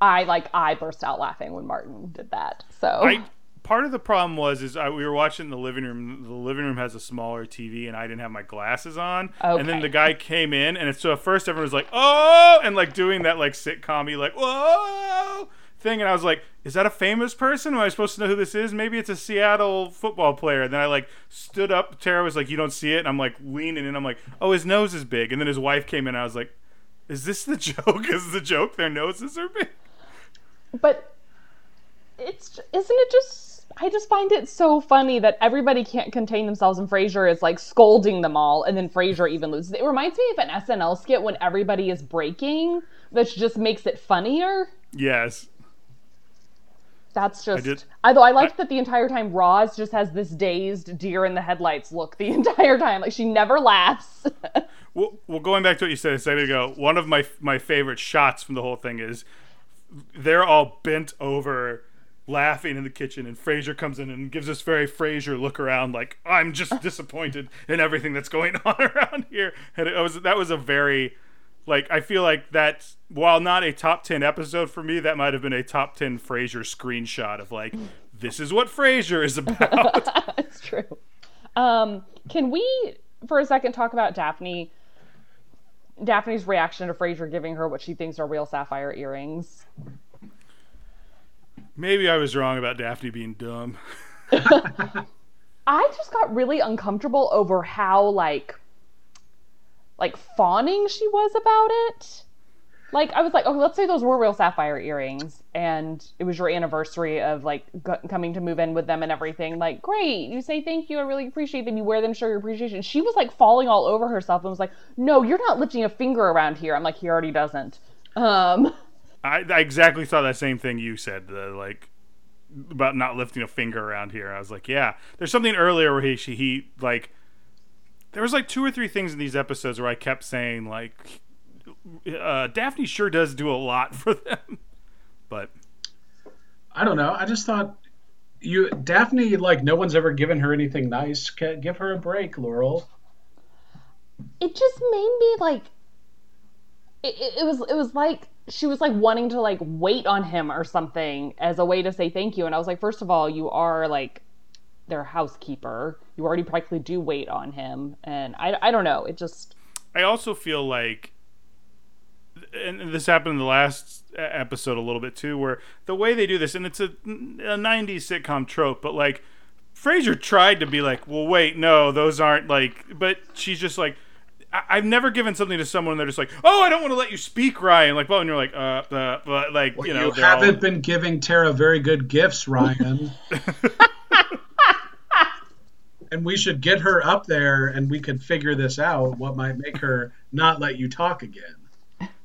I like I burst out laughing when Martin did that. So I part of the problem was is I, we were watching in the living room. The living room has a smaller TV, and I didn't have my glasses on. And then the guy came in, and so at first everyone was like, "Oh!" and like doing that like sitcom like "Whoa!" thing, and I was like, "Is that a famous person? Am I supposed to know who this is? Maybe it's a Seattle football player." And then I like stood up. Tara was like, "You don't see it," and I'm like leaning, and I'm like, "Oh, his nose is big." And then his wife came in, and I was like. Is this the *laughs* joke? Is the joke their noses are big? but it's isn't it just I just find it so funny that everybody can't contain themselves and Frasier is like scolding them all and then Frasier even loses. It reminds me of an SNL skit when everybody is breaking, which just makes it funnier. Yes. That's just. did- Although I liked that the entire time Roz just has this dazed deer in the headlights look the *laughs* entire time. Like she never laughs. Well, well, going back to what you said a second ago, one of my my favorite shots from the whole thing is they're all bent over, laughing in the kitchen, and Frasier comes in and gives this very Frasier look around, like I'm just *laughs* disappointed in everything that's going *laughs* on around here. And it was that was a very like I feel like that while not a top ten episode for me, that might have been a top ten Frasier screenshot of like this is what Frasier is about. *laughs* it's true. Um, can we, for a second, talk about Daphne? Daphne's reaction to Frasier giving her what she thinks are real sapphire earrings. Maybe I was wrong about Daphne being dumb. *laughs* I just got really uncomfortable over how like like fawning she was about it. Like I was like, okay, let's say those were real sapphire earrings, and it was your anniversary of like g- coming to move in with them and everything. Like, great, you say thank you, I really appreciate them. You wear them, show your appreciation. She was like falling all over herself and was like, no, you're not lifting a finger around here. I'm like, he already doesn't. Um, I, I exactly thought that same thing you said, the, like about not lifting a finger around here. I was like, yeah. There's something earlier where he she, he like there was like two or three things in these episodes where I kept saying like uh, Daphne sure does do a lot for them, *laughs* but I don't know. I just thought you Daphne like no one's ever given her anything nice. Give her a break, Laurel. it just made me like it, it, was it was like she was like wanting to like wait on him or something as a way to say thank you. And i was like first of all you are like their housekeeper. You already practically do wait on him. And i, I don't know. It just I also feel like, and this happened in the last episode a little bit too, where the way they do this, and it's a, a 90s sitcom trope, but like, Frasier tried to be like, well, wait, no, those aren't like, but she's just like, I- I've never given something to someone and they're just like, oh, I don't want to let you speak, Ryan. Like, well, and you're like, uh, uh, but like, you know, you they're all- haven't been giving Tara very good gifts, Ryan. *laughs* and we should get her up there and we could figure this out what might make her not let you talk again.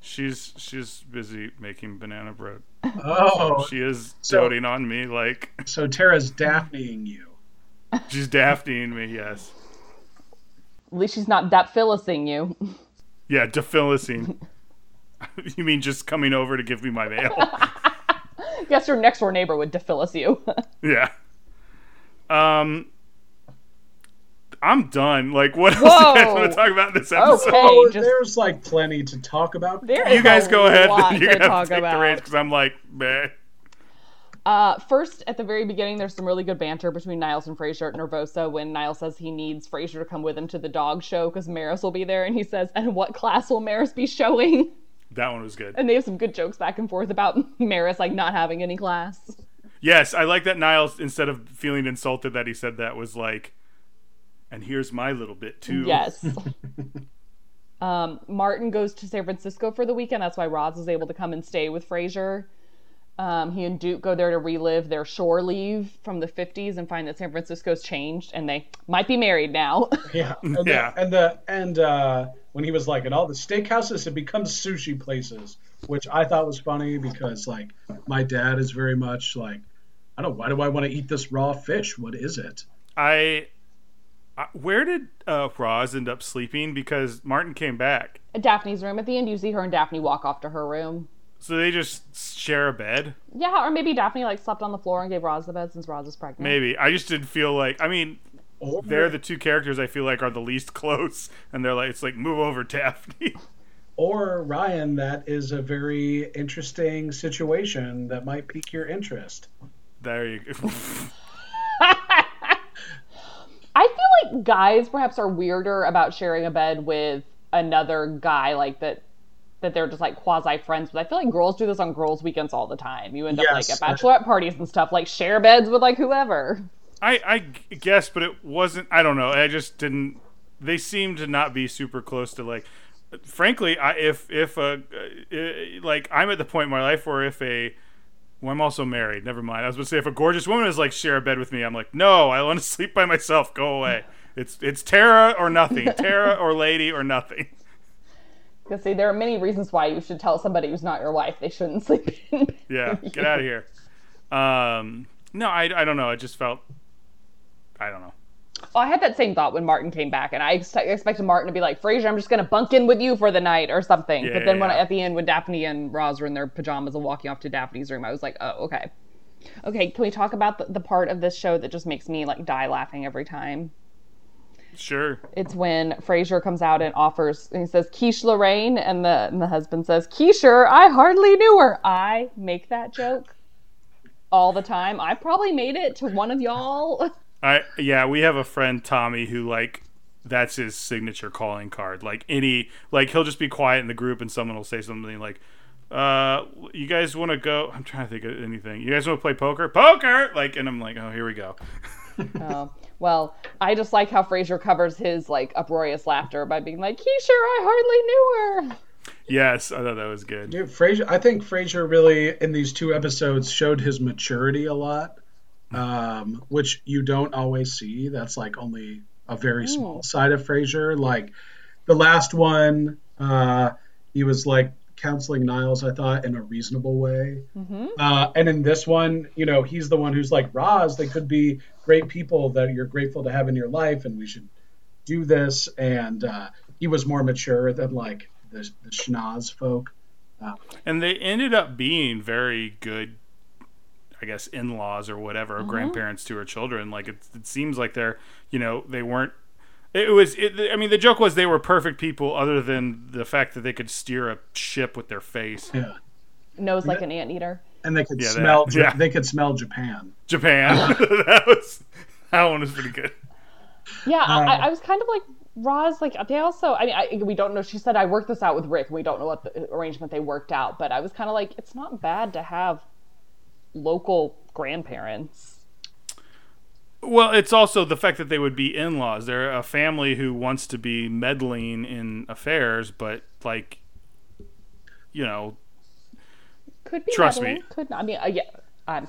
she's she's busy making banana bread. Oh, She is So- doting on me, like so Tara's Daphneing you. she's Daphneing me. Yes, at least she's not that phyllising you yeah, defilicing. *laughs* you mean just coming over to give me my mail? *laughs* guess your next door neighbor would dephyllis you *laughs* yeah. Um, I'm done. Like, what else do you guys want to talk about in this episode? Okay. Oh, just- there's like plenty to talk about. There You guys go ahead. You're to gonna have talk to take the about. reins because I'm like, meh. Uh, first, at the very beginning, there's some really good banter between Niles and Frasier at Nervosa when Niles says he needs Frasier to come with him to the dog show because Maris will be there, and he says, "And what class will Maris be showing?" *laughs* That one was good. And they have some good jokes back and forth about *laughs* Maris like not having any class. Yes, I like that Niles, instead of feeling insulted that he said that, was like, and here's my little bit too. Yes. *laughs* um, Martin goes to San Francisco for the weekend. That's why Roz is able to come and stay with Frasier. Um, he and Duke go there to relive their shore leave from the 50s and find that San Francisco's changed and they might be married now. *laughs* Yeah, and Yeah. The, and the and uh, when he was like, and all the steakhouses have become sushi places, which I thought was funny because like my dad is very much like, I don't. Why do I want to eat this raw fish? What is it? I, I where did uh, Roz end up sleeping? Because Martin came back, At Daphne's room at the end, you see her and Daphne walk off to her room. So they just share a bed. Yeah, or maybe Daphne like slept on the floor and gave Roz the bed since Roz is pregnant. Maybe I just didn't feel like. I mean, Or, they're the two characters I feel like are the least *laughs* close, and they're like, it's like move over, *laughs* Daphne. or Ryan, that is a very interesting situation that might pique your interest. there you go. *laughs* I feel like guys perhaps are weirder about sharing a bed with another guy like that that they're just like quasi friends But I feel like girls do this on girls' weekends all the time. You end up Yes. like at bachelorette parties and stuff, like share beds with like whoever. I guess, but it wasn't. I don't know. I just didn't. They seemed to not be super close to like. Frankly, I if if uh, uh, like I'm at the point in my life where if a well, I'm also married. Never mind. I was going to say if a gorgeous woman is like share a bed with me, I'm like, no, I want to *laughs* sleep by myself. Go away. It's it's Tara or nothing. Tara or lady or nothing. Because see, there are many reasons why you should tell somebody who's not your wife they shouldn't *laughs* sleep in. Yeah, get out of here. Um, no, I I don't know. I just felt. I don't know. Well, I had that same thought when Martin came back, and I ex- expected Martin to be like, "Frasier, I'm just gonna bunk in with you for the night" or something. Yeah, but then when Yeah. at the end, when Daphne and Roz were in their pajamas and walking off to Daphne's room, I was like, "Oh, okay." Okay, can we talk about the, the part of this show that just makes me like die laughing every time? Sure. It's when Frasier comes out and offers, and he says, Quiche Lorraine, and the, and the husband says, Quiche, I hardly knew her. I make that joke all the time. I probably made it to one of y'all. I yeah, we have a friend Tommy who like that's his signature calling card. Like any like he'll just be quiet in the group and someone will say something like uh you guys want to go I'm trying to think of anything. You guys want to play poker? Poker like and I'm like, "Oh, here we go." Oh, *laughs* well, I just like how Frasier covers his like uproarious laughter by being like, Quiche, I hardly knew her. Yes, I thought that was good. Dude, Frasier, I think Frasier really in these two episodes showed his maturity a lot, um, which you don't always see. That's like only a very small side of Frasier. Like the last one, uh, he was like counseling Niles, I thought, in a reasonable way. Uh, and in this one, you know, he's the one who's like, Roz, they could be great people that you're grateful to have in your life, and we should do this. And uh, he was more mature than like the, the schnoz folk. And they ended up being very good I guess in-laws or whatever, grandparents to her children. Like it, it seems like they're, you know, they weren't it was it, I mean the joke was they were perfect people other than the fact that they could steer a ship with their face. Yeah. Nose like an anteater. And they could Yeah, smell. Ja- yeah. They could smell Japan. Japan. *laughs* *laughs* that was that one was pretty good. Yeah, I, Uh, I was kind of like Roz. Like they also, I mean, I, we don't know. She said I worked this out with Rick. We don't know what the arrangement they worked out, but I was kind of like, it's not bad to have local grandparents. Well, it's also the fact that they would be in-laws. They're a family who wants to be meddling in affairs, but like, you know, Could be. Trust meddling, me. Could not. I mean, uh, yeah. Um,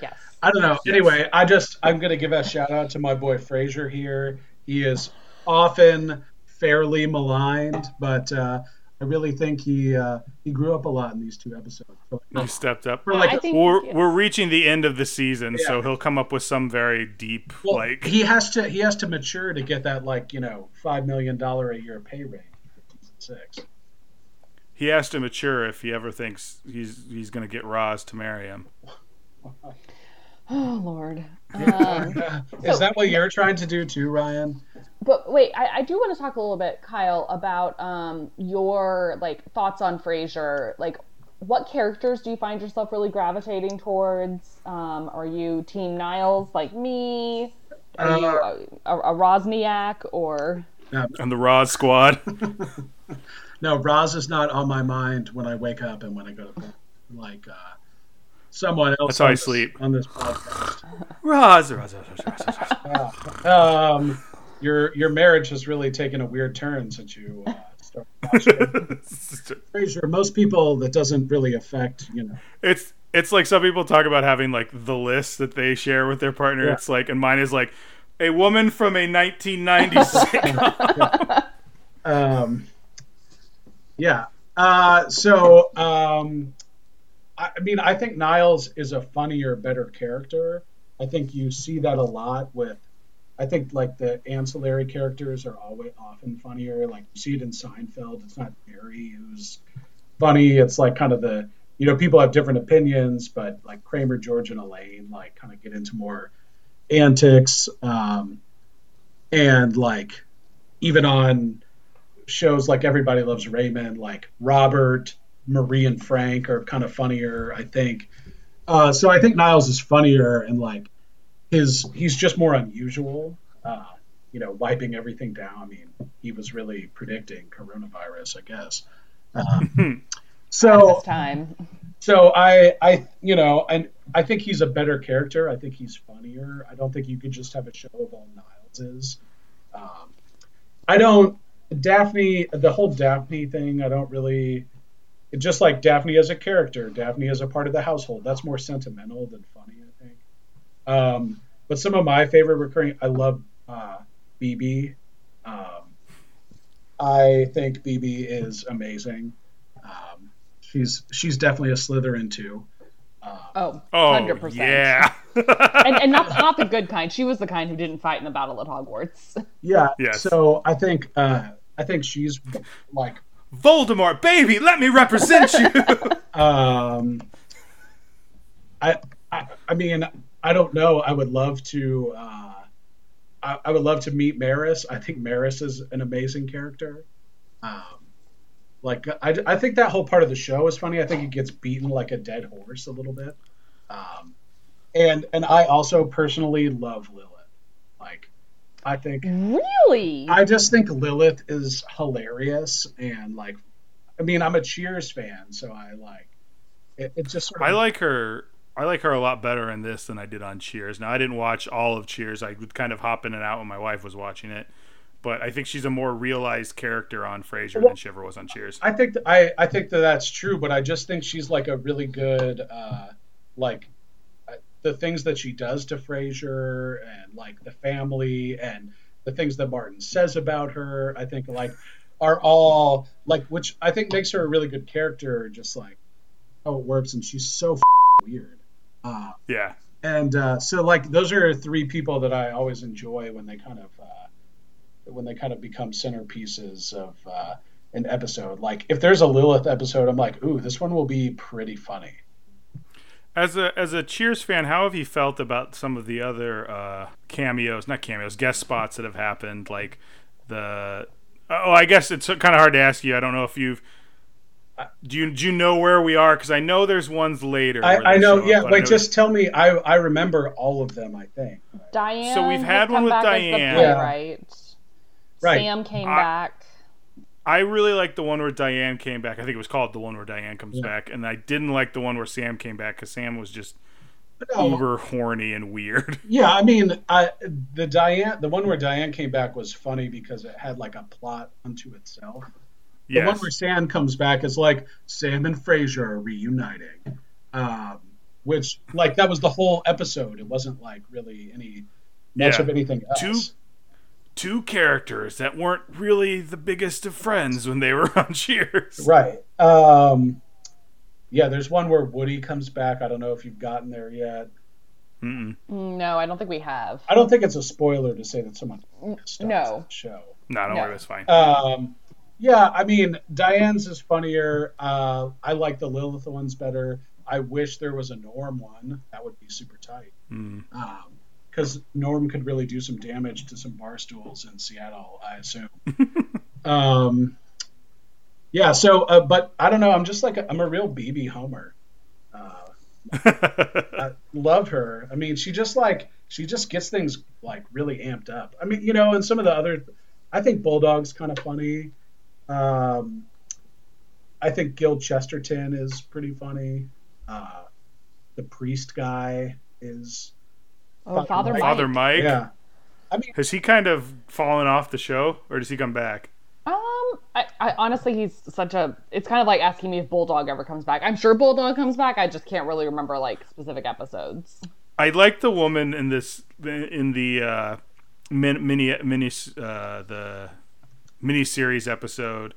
yes. I don't know. Anyway, I just I'm gonna give a shout out to my boy Frasier here. He is often fairly maligned, but uh, I really think he uh, he grew up a lot in these two episodes. So, he stepped up. for like think We're yeah. we're reaching the end of the season, so he'll come up with some very deep well, like he has to he has to mature to get that like you know five million dollar a year pay rate for season six. he has to mature if he ever thinks he's he's going to get Roz to marry him. Oh Lord. Um, *laughs* Is So- that what you're trying to do too, Ryan? but wait, I, I do want to talk a little bit, Kyle, about um, your like thoughts on Frasier. Like, what characters do you find yourself really gravitating towards? Um, are you Team Niles like me? Are you a, a, a Rosniak or? And the Roz Squad. *laughs* *laughs* No, Roz is not on my mind when I wake up and when I go to bed. Like uh, someone else. That's how I this- sleep. on this podcast. Roz, Roz, Roz, Roz, Roz, Roz. Um, your your marriage has really taken a weird turn since you uh, started watching Frasier. *laughs* Most people that doesn't really affect, you know. it's it's like some people talk about having like the list that they share with their partner. Yeah. It's like, and mine is like a woman from a 1990s. *laughs* Um, yeah. Uh, so, um, I, mean, I think Niles is a funnier, better character. I think you see that a lot with. I think like the ancillary characters are always often funnier. Like you see it in Seinfeld. It's not Jerry who's funny. It's like kind of the you know people have different opinions, but like Kramer, George, and Elaine like kind of get into more antics. Um, and like even on shows like Everybody Loves Raymond, like Robert, Marie, and Frank are kind of funnier, I think. Uh, so I think Niles is funnier and like his he's just more unusual. Uh, you know, wiping everything down. I mean, he was really predicting coronavirus, I guess. Um, *laughs* so This time. so I, I, you know, and I think he's a better character. I think he's funnier. I don't think you could just have a show of all Nileses. Um, I don't. Daphne, the whole Daphne thing, I don't really. Just like Daphne as a character, Daphne as a part of the household. That's more sentimental than funny, I think. Um, but some of my favorite recurring, I love uh, Bebe. Um, I think Bebe is amazing. Um, she's she's definitely a Slytherin too. Um, Oh, oh, 100%. yeah. *laughs* and, and not *laughs* not the good kind. She was the kind who didn't fight in the battle at Hogwarts. yeah. Yes. So I think uh, I think she's like Voldemort, baby, let me represent you. *laughs* um, I, I I mean I don't know. I would love to. Uh, I, I would love to meet Maris. I think Maris is an amazing character. Um, like I, I think that whole part of the show is funny. I think it gets beaten like a dead horse a little bit. Um, and and I also personally love Lilith. Like I think really? I just think Lilith is hilarious and like I mean I'm a Cheers fan, so I like it, it just sort of I like her. I like her a lot better in this than I did on Cheers. Now I didn't watch all of Cheers. I would kind of hop in and out when my wife was watching it. But I think she's a more realized character on Frasier than she ever was on Cheers. I think th- I I think that that's true, but I just think she's like a really good uh like the things that she does to Frasier and like the family and the things that Martin says about her, I think like are all like which I think makes her a really good character just like how it works and she's so f- weird. Uh Yeah. and uh, so like those are three people that I always enjoy when they kind of uh, when they kind of become centerpieces of uh, an episode. Like if there's a Lilith episode, I'm like, ooh, this one will be pretty funny. As a as a Cheers fan, how have you felt about some of the other uh, cameos, not cameos, guest spots that have happened? Like the oh, I guess it's kind of hard to ask you. I don't know if you've do you do you know where we are? Because I know there's ones later. I, I know, show up, yeah. but Like know- just tell me. I I remember all of them. I think. Diane. So we've had one with Diane. The Yeah. playwright. Right. Sam came I- back. I really like the one where Diane came back. I think it was called the one where Diane comes Yeah. back, and I didn't like the one where Sam came back because Sam was just No, uber horny and weird. *laughs* Yeah, I mean, I, the Diane, the one where Diane came back was funny because it had like a plot unto itself. The one where Sam comes back is like Sam and Frasier are reuniting, um, which like that was the whole episode. It wasn't like really any much Yeah. of anything else. Two two characters that weren't really the biggest of friends when they *laughs* were on Cheers. Right. Um, yeah, there's one where Woody comes back. I don't know if you've gotten there yet. Mm-mm. No, I don't think we have. I don't think it's a spoiler to say that someone stars no. the show. No, don't No. worry, that's fine. Um, yeah, I mean, Diane's is funnier. Uh, I like the Lilith ones better. I wish there was a Norm one. That would be super tight. Mm. Because Norm could really do some damage to some bar stools in Seattle, I assume. *laughs* um, yeah. So, uh, but I don't know. I'm just like a, I'm a real Bebe Homer. *laughs* Uh, I love her. I mean, she just like she just gets things like really amped up. I mean, you know, and some of the other, I think Bulldog's kind of funny. Um, I think Gil Chesterton is pretty funny. Uh, the priest guy is. Oh, Father Mike. Father Mike. Yeah. I mean, Has he kind of fallen off the show, or does he come back? Um, I, I honestly, he's such a. It's kind of like asking me if Bulldog ever comes back. I'm sure Bulldog comes back. I just can't really remember like specific episodes. I like the woman in this in the uh, min, mini mini uh, the mini series episode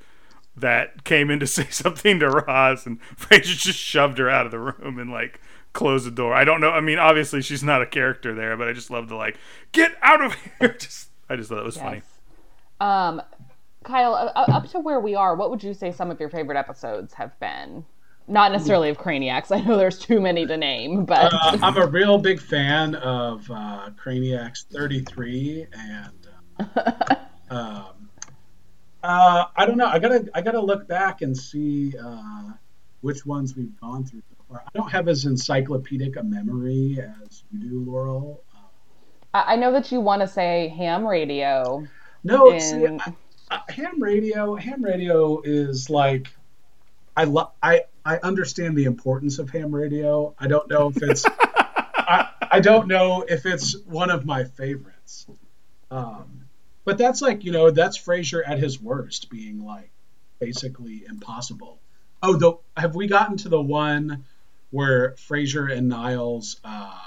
that came in to *laughs* say something to Roz, and Frasier just shoved her out of the room and like closed the door. I don't know. I mean, obviously she's not a character there, but I just love to like get out of here. *laughs* Just I just thought it was funny. Um, Kyle, uh, up to where we are, what would you say some of your favorite episodes have been? Not necessarily of Craniacs. *laughs* I know there's too many to name, but uh, I'm a real big fan of uh, Craniacs 33 and. Uh, *laughs* um, uh, I don't know. I gotta I gotta look back and see uh, which ones we've gone through far. I don't have as encyclopedic a memory as you do, Laurel. Uh, I know that you want to say ham radio. no, And- see, I, I, ham radio. Ham radio is like I lo- I I understand the importance of ham radio. I don't know if it's I, I don't know if it's one of my favorites. Um, but that's like you know that's Frasier at his worst, being like basically impossible. Oh, the have we gotten to the one where Frasier and Niles uh,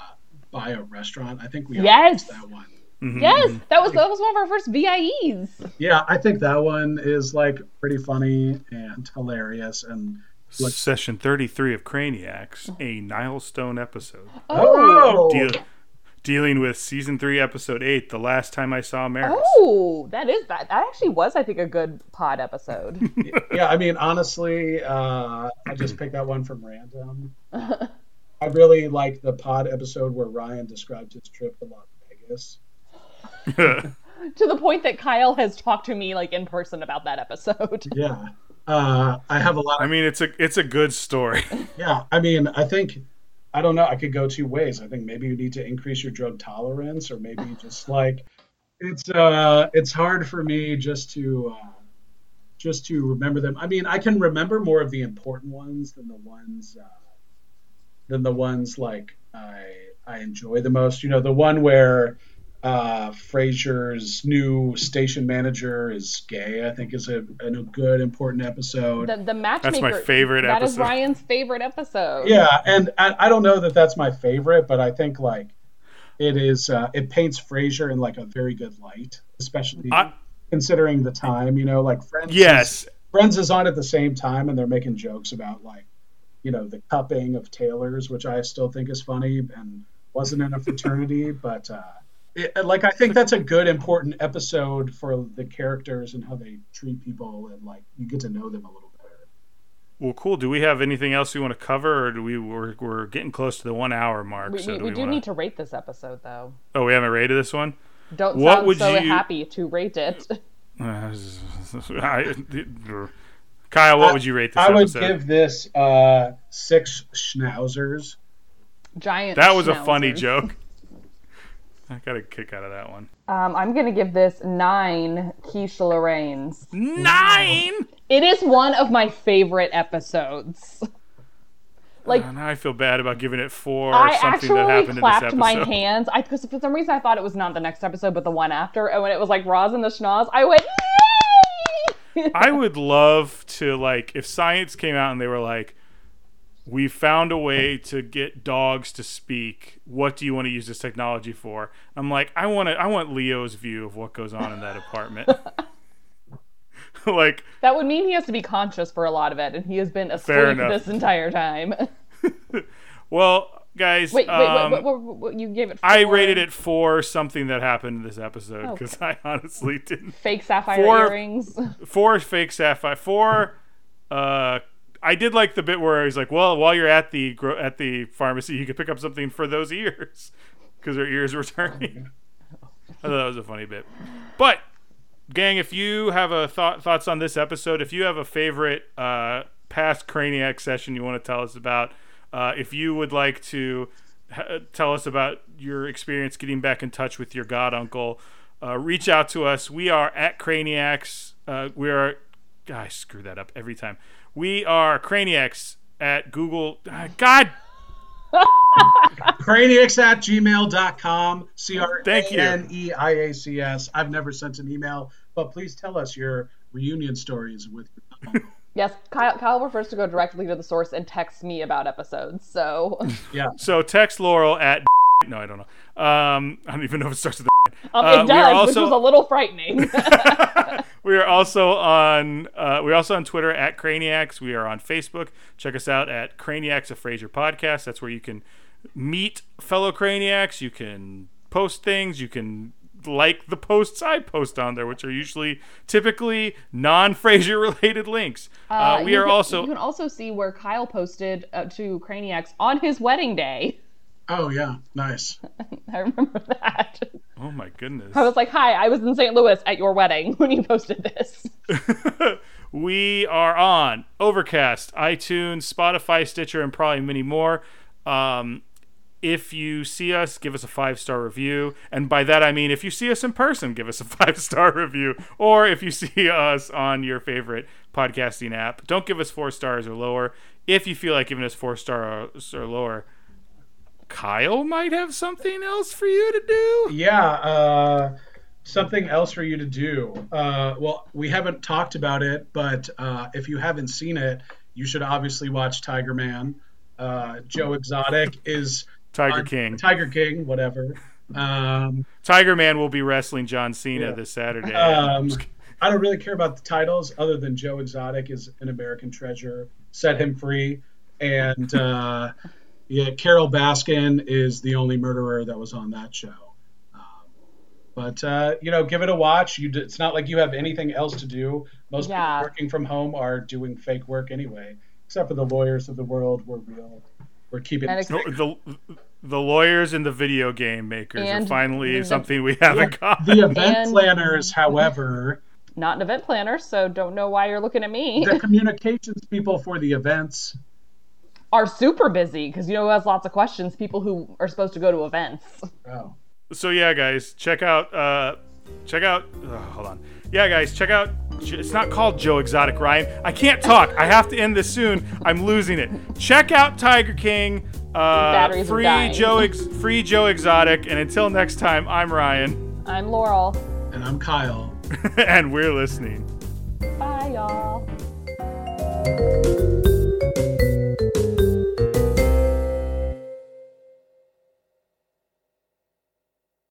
buy a restaurant? I think we Yes. have that one. Mhm. Yes, that was that was one of our first VIEs. Yeah, I think that one is like pretty funny and hilarious and Like- Session 33 of Craniacs, a Nile Stone episode. oh, Deal, dealing with season 3, episode 8, The Last Time I Saw Maris. Oh, that is that. That actually was, I think, a good pod episode. *laughs* yeah. I mean, honestly, uh, I just picked that one from random. *laughs* I really like the pod episode where Ryan described his trip to Las Vegas. *laughs* to the point that Kyle has talked to me like in person about that episode. Yeah, uh, I have a lot. I mean, it's a it's a good story. yeah, I mean, I think I don't know. I could go two ways. I think maybe you need to increase your drug tolerance, or maybe *laughs* just like it's uh, it's hard for me just to uh, just to remember them. I mean, I can remember more of the important ones than the ones uh, than the ones like I I enjoy the most. You know, the one where uh, Frasier's new station manager is gay. I think is a, a good important episode. The, the matchmaker. favorite That is episode. Ryan's favorite episode. Yeah, and I, I don't know that that's my favorite, but I think like it is. Uh, it paints Frasier in like a very good light, especially I- considering the time. You know, like Friends. is- yes. Friends is on at the same time, and they're making jokes about like, you know, the cupping of tailors, which I still think is funny and wasn't in a fraternity, *laughs* but. Uh, it, like I think that's a good important episode for the characters and how they treat people and like you get to know them a little better. Well, cool. Do we have anything else we want to cover, or do we? We're, we're getting close to the one hour mark. We, so we, do we we, do wanna... need to rate this episode though. Oh, we haven't rated this one. Don't What sound would so you- happy to rate it. *laughs* Kyle, what would you rate this I would give this uh, six schnauzers. Giant. that was a funny joke. *laughs* I got a kick out of that one. Um, I'm gonna give this nine quiche Lorraines. Nine. It is one of my favorite episodes. Like Uh, now I feel bad about giving it four. I something actually that happened in this clapped episode. my *laughs* hands. I because for some reason I thought it was not the next episode, but the one after. And when it was like Roz and the Schnoz, I went. Yay! *laughs* I would love to like if science came out and they were like, "We found a way to get dogs to speak. What do you want to use this technology for?" I'm like, I want to. I want Leo's view of what goes on in that apartment. *laughs* like, that would mean he has to be conscious for a lot of it, and he has been asleep this entire time. *laughs* well, guys, wait, wait, um, wait, what, what, what, you gave it? I rated it for something that happened in this episode Oh. because I honestly didn't. fake sapphire four- earrings. *laughs* Four fake sapphire. Four. Uh, I did like the bit where he's like, "Well, while you're at the gro- at the pharmacy, you could pick up something for those ears because their ears were turning." *laughs* I thought that was a funny bit. But gang, if you have a thought thoughts on this episode, if you have a favorite uh, past Craniac session you want to tell us about, uh, if you would like to ha- tell us about your experience getting back in touch with your god uncle, uh, reach out to us. We are at Craniacs. Uh, we are. I screw that up every time. We are Craniacs at Google. uh, God, Craniacs at gmail.com. C R Thank A you. N E I A C S. I've never sent an email, but please tell us your reunion stories with your uncle. Yes, Kyle, Kyle prefers to go directly to the source and text me about episodes. So Yeah. so text Laurel at. *laughs* No, I don't know. Um, I don't even know if it starts with. *laughs* um, Uh, it we does, which was a little frightening. *laughs* We are also on uh, we're also on Twitter at Craniacs. We are on Facebook. Check us out at Craniacs of Frasier Podcast. That's where you can meet fellow Craniacs. You can post things. You can like the posts I post on there, which are usually typically non Frasier related links. Uh, we are can- also You can also see where Kyle posted uh, to Craniacs on his wedding day. Oh, yeah. Nice. *laughs* I remember that. oh my goodness. I was like, "Hi, I was in St. Louis at your wedding *laughs* when you posted this." *laughs* we are on Overcast, iTunes, Spotify, Stitcher, and probably many more. Um, if you see us, give us a five star review. And by that, I mean if you see us in person, give us a five star review. Or if you see us on your favorite podcasting app, don't give us four stars or lower. If you feel like giving us four stars or lower, Kyle might have something else for you to do. Yeah. Uh, something else for you to do. Uh, well, we haven't talked about it, but uh, if you haven't seen it, you should obviously watch Tiger Man. Uh, Joe Exotic is Tiger on- King. Tiger King, whatever. Um, Tiger Man will be wrestling John Cena Yeah. this Saturday. Um, I don't really care about the titles other than Joe Exotic is an American treasure. Set him free. And uh, yeah, Carole Baskin is the only murderer that was on that show. Um, but uh, you know, give it a watch. You, d- it's not like you have anything else to do. Most Yeah. people working from home are doing fake work anyway, except for the lawyers of the world. We're real. We're keeping. And it the, the the lawyers and the video game makers are finally the- something we have in common. the event And- planners, *laughs* however, Not an event planner, so don't know why you're looking at me. the communications people for the events. Are super busy because you know who has lots of questions. People who are supposed to go to events. Oh. So yeah, guys, check out uh, check out. Uh, hold on. Yeah, guys, check out. It's not called Joe Exotic, Ryan. I can't talk. I have to end this soon. I'm losing it. Check out Tiger King. Uh, Batteries are free. Joe, Ex- free Joe Exotic. And until next time, I'm Ryan, I'm Laurel. And I'm Kyle. *laughs* and we're listening. Bye, y'all.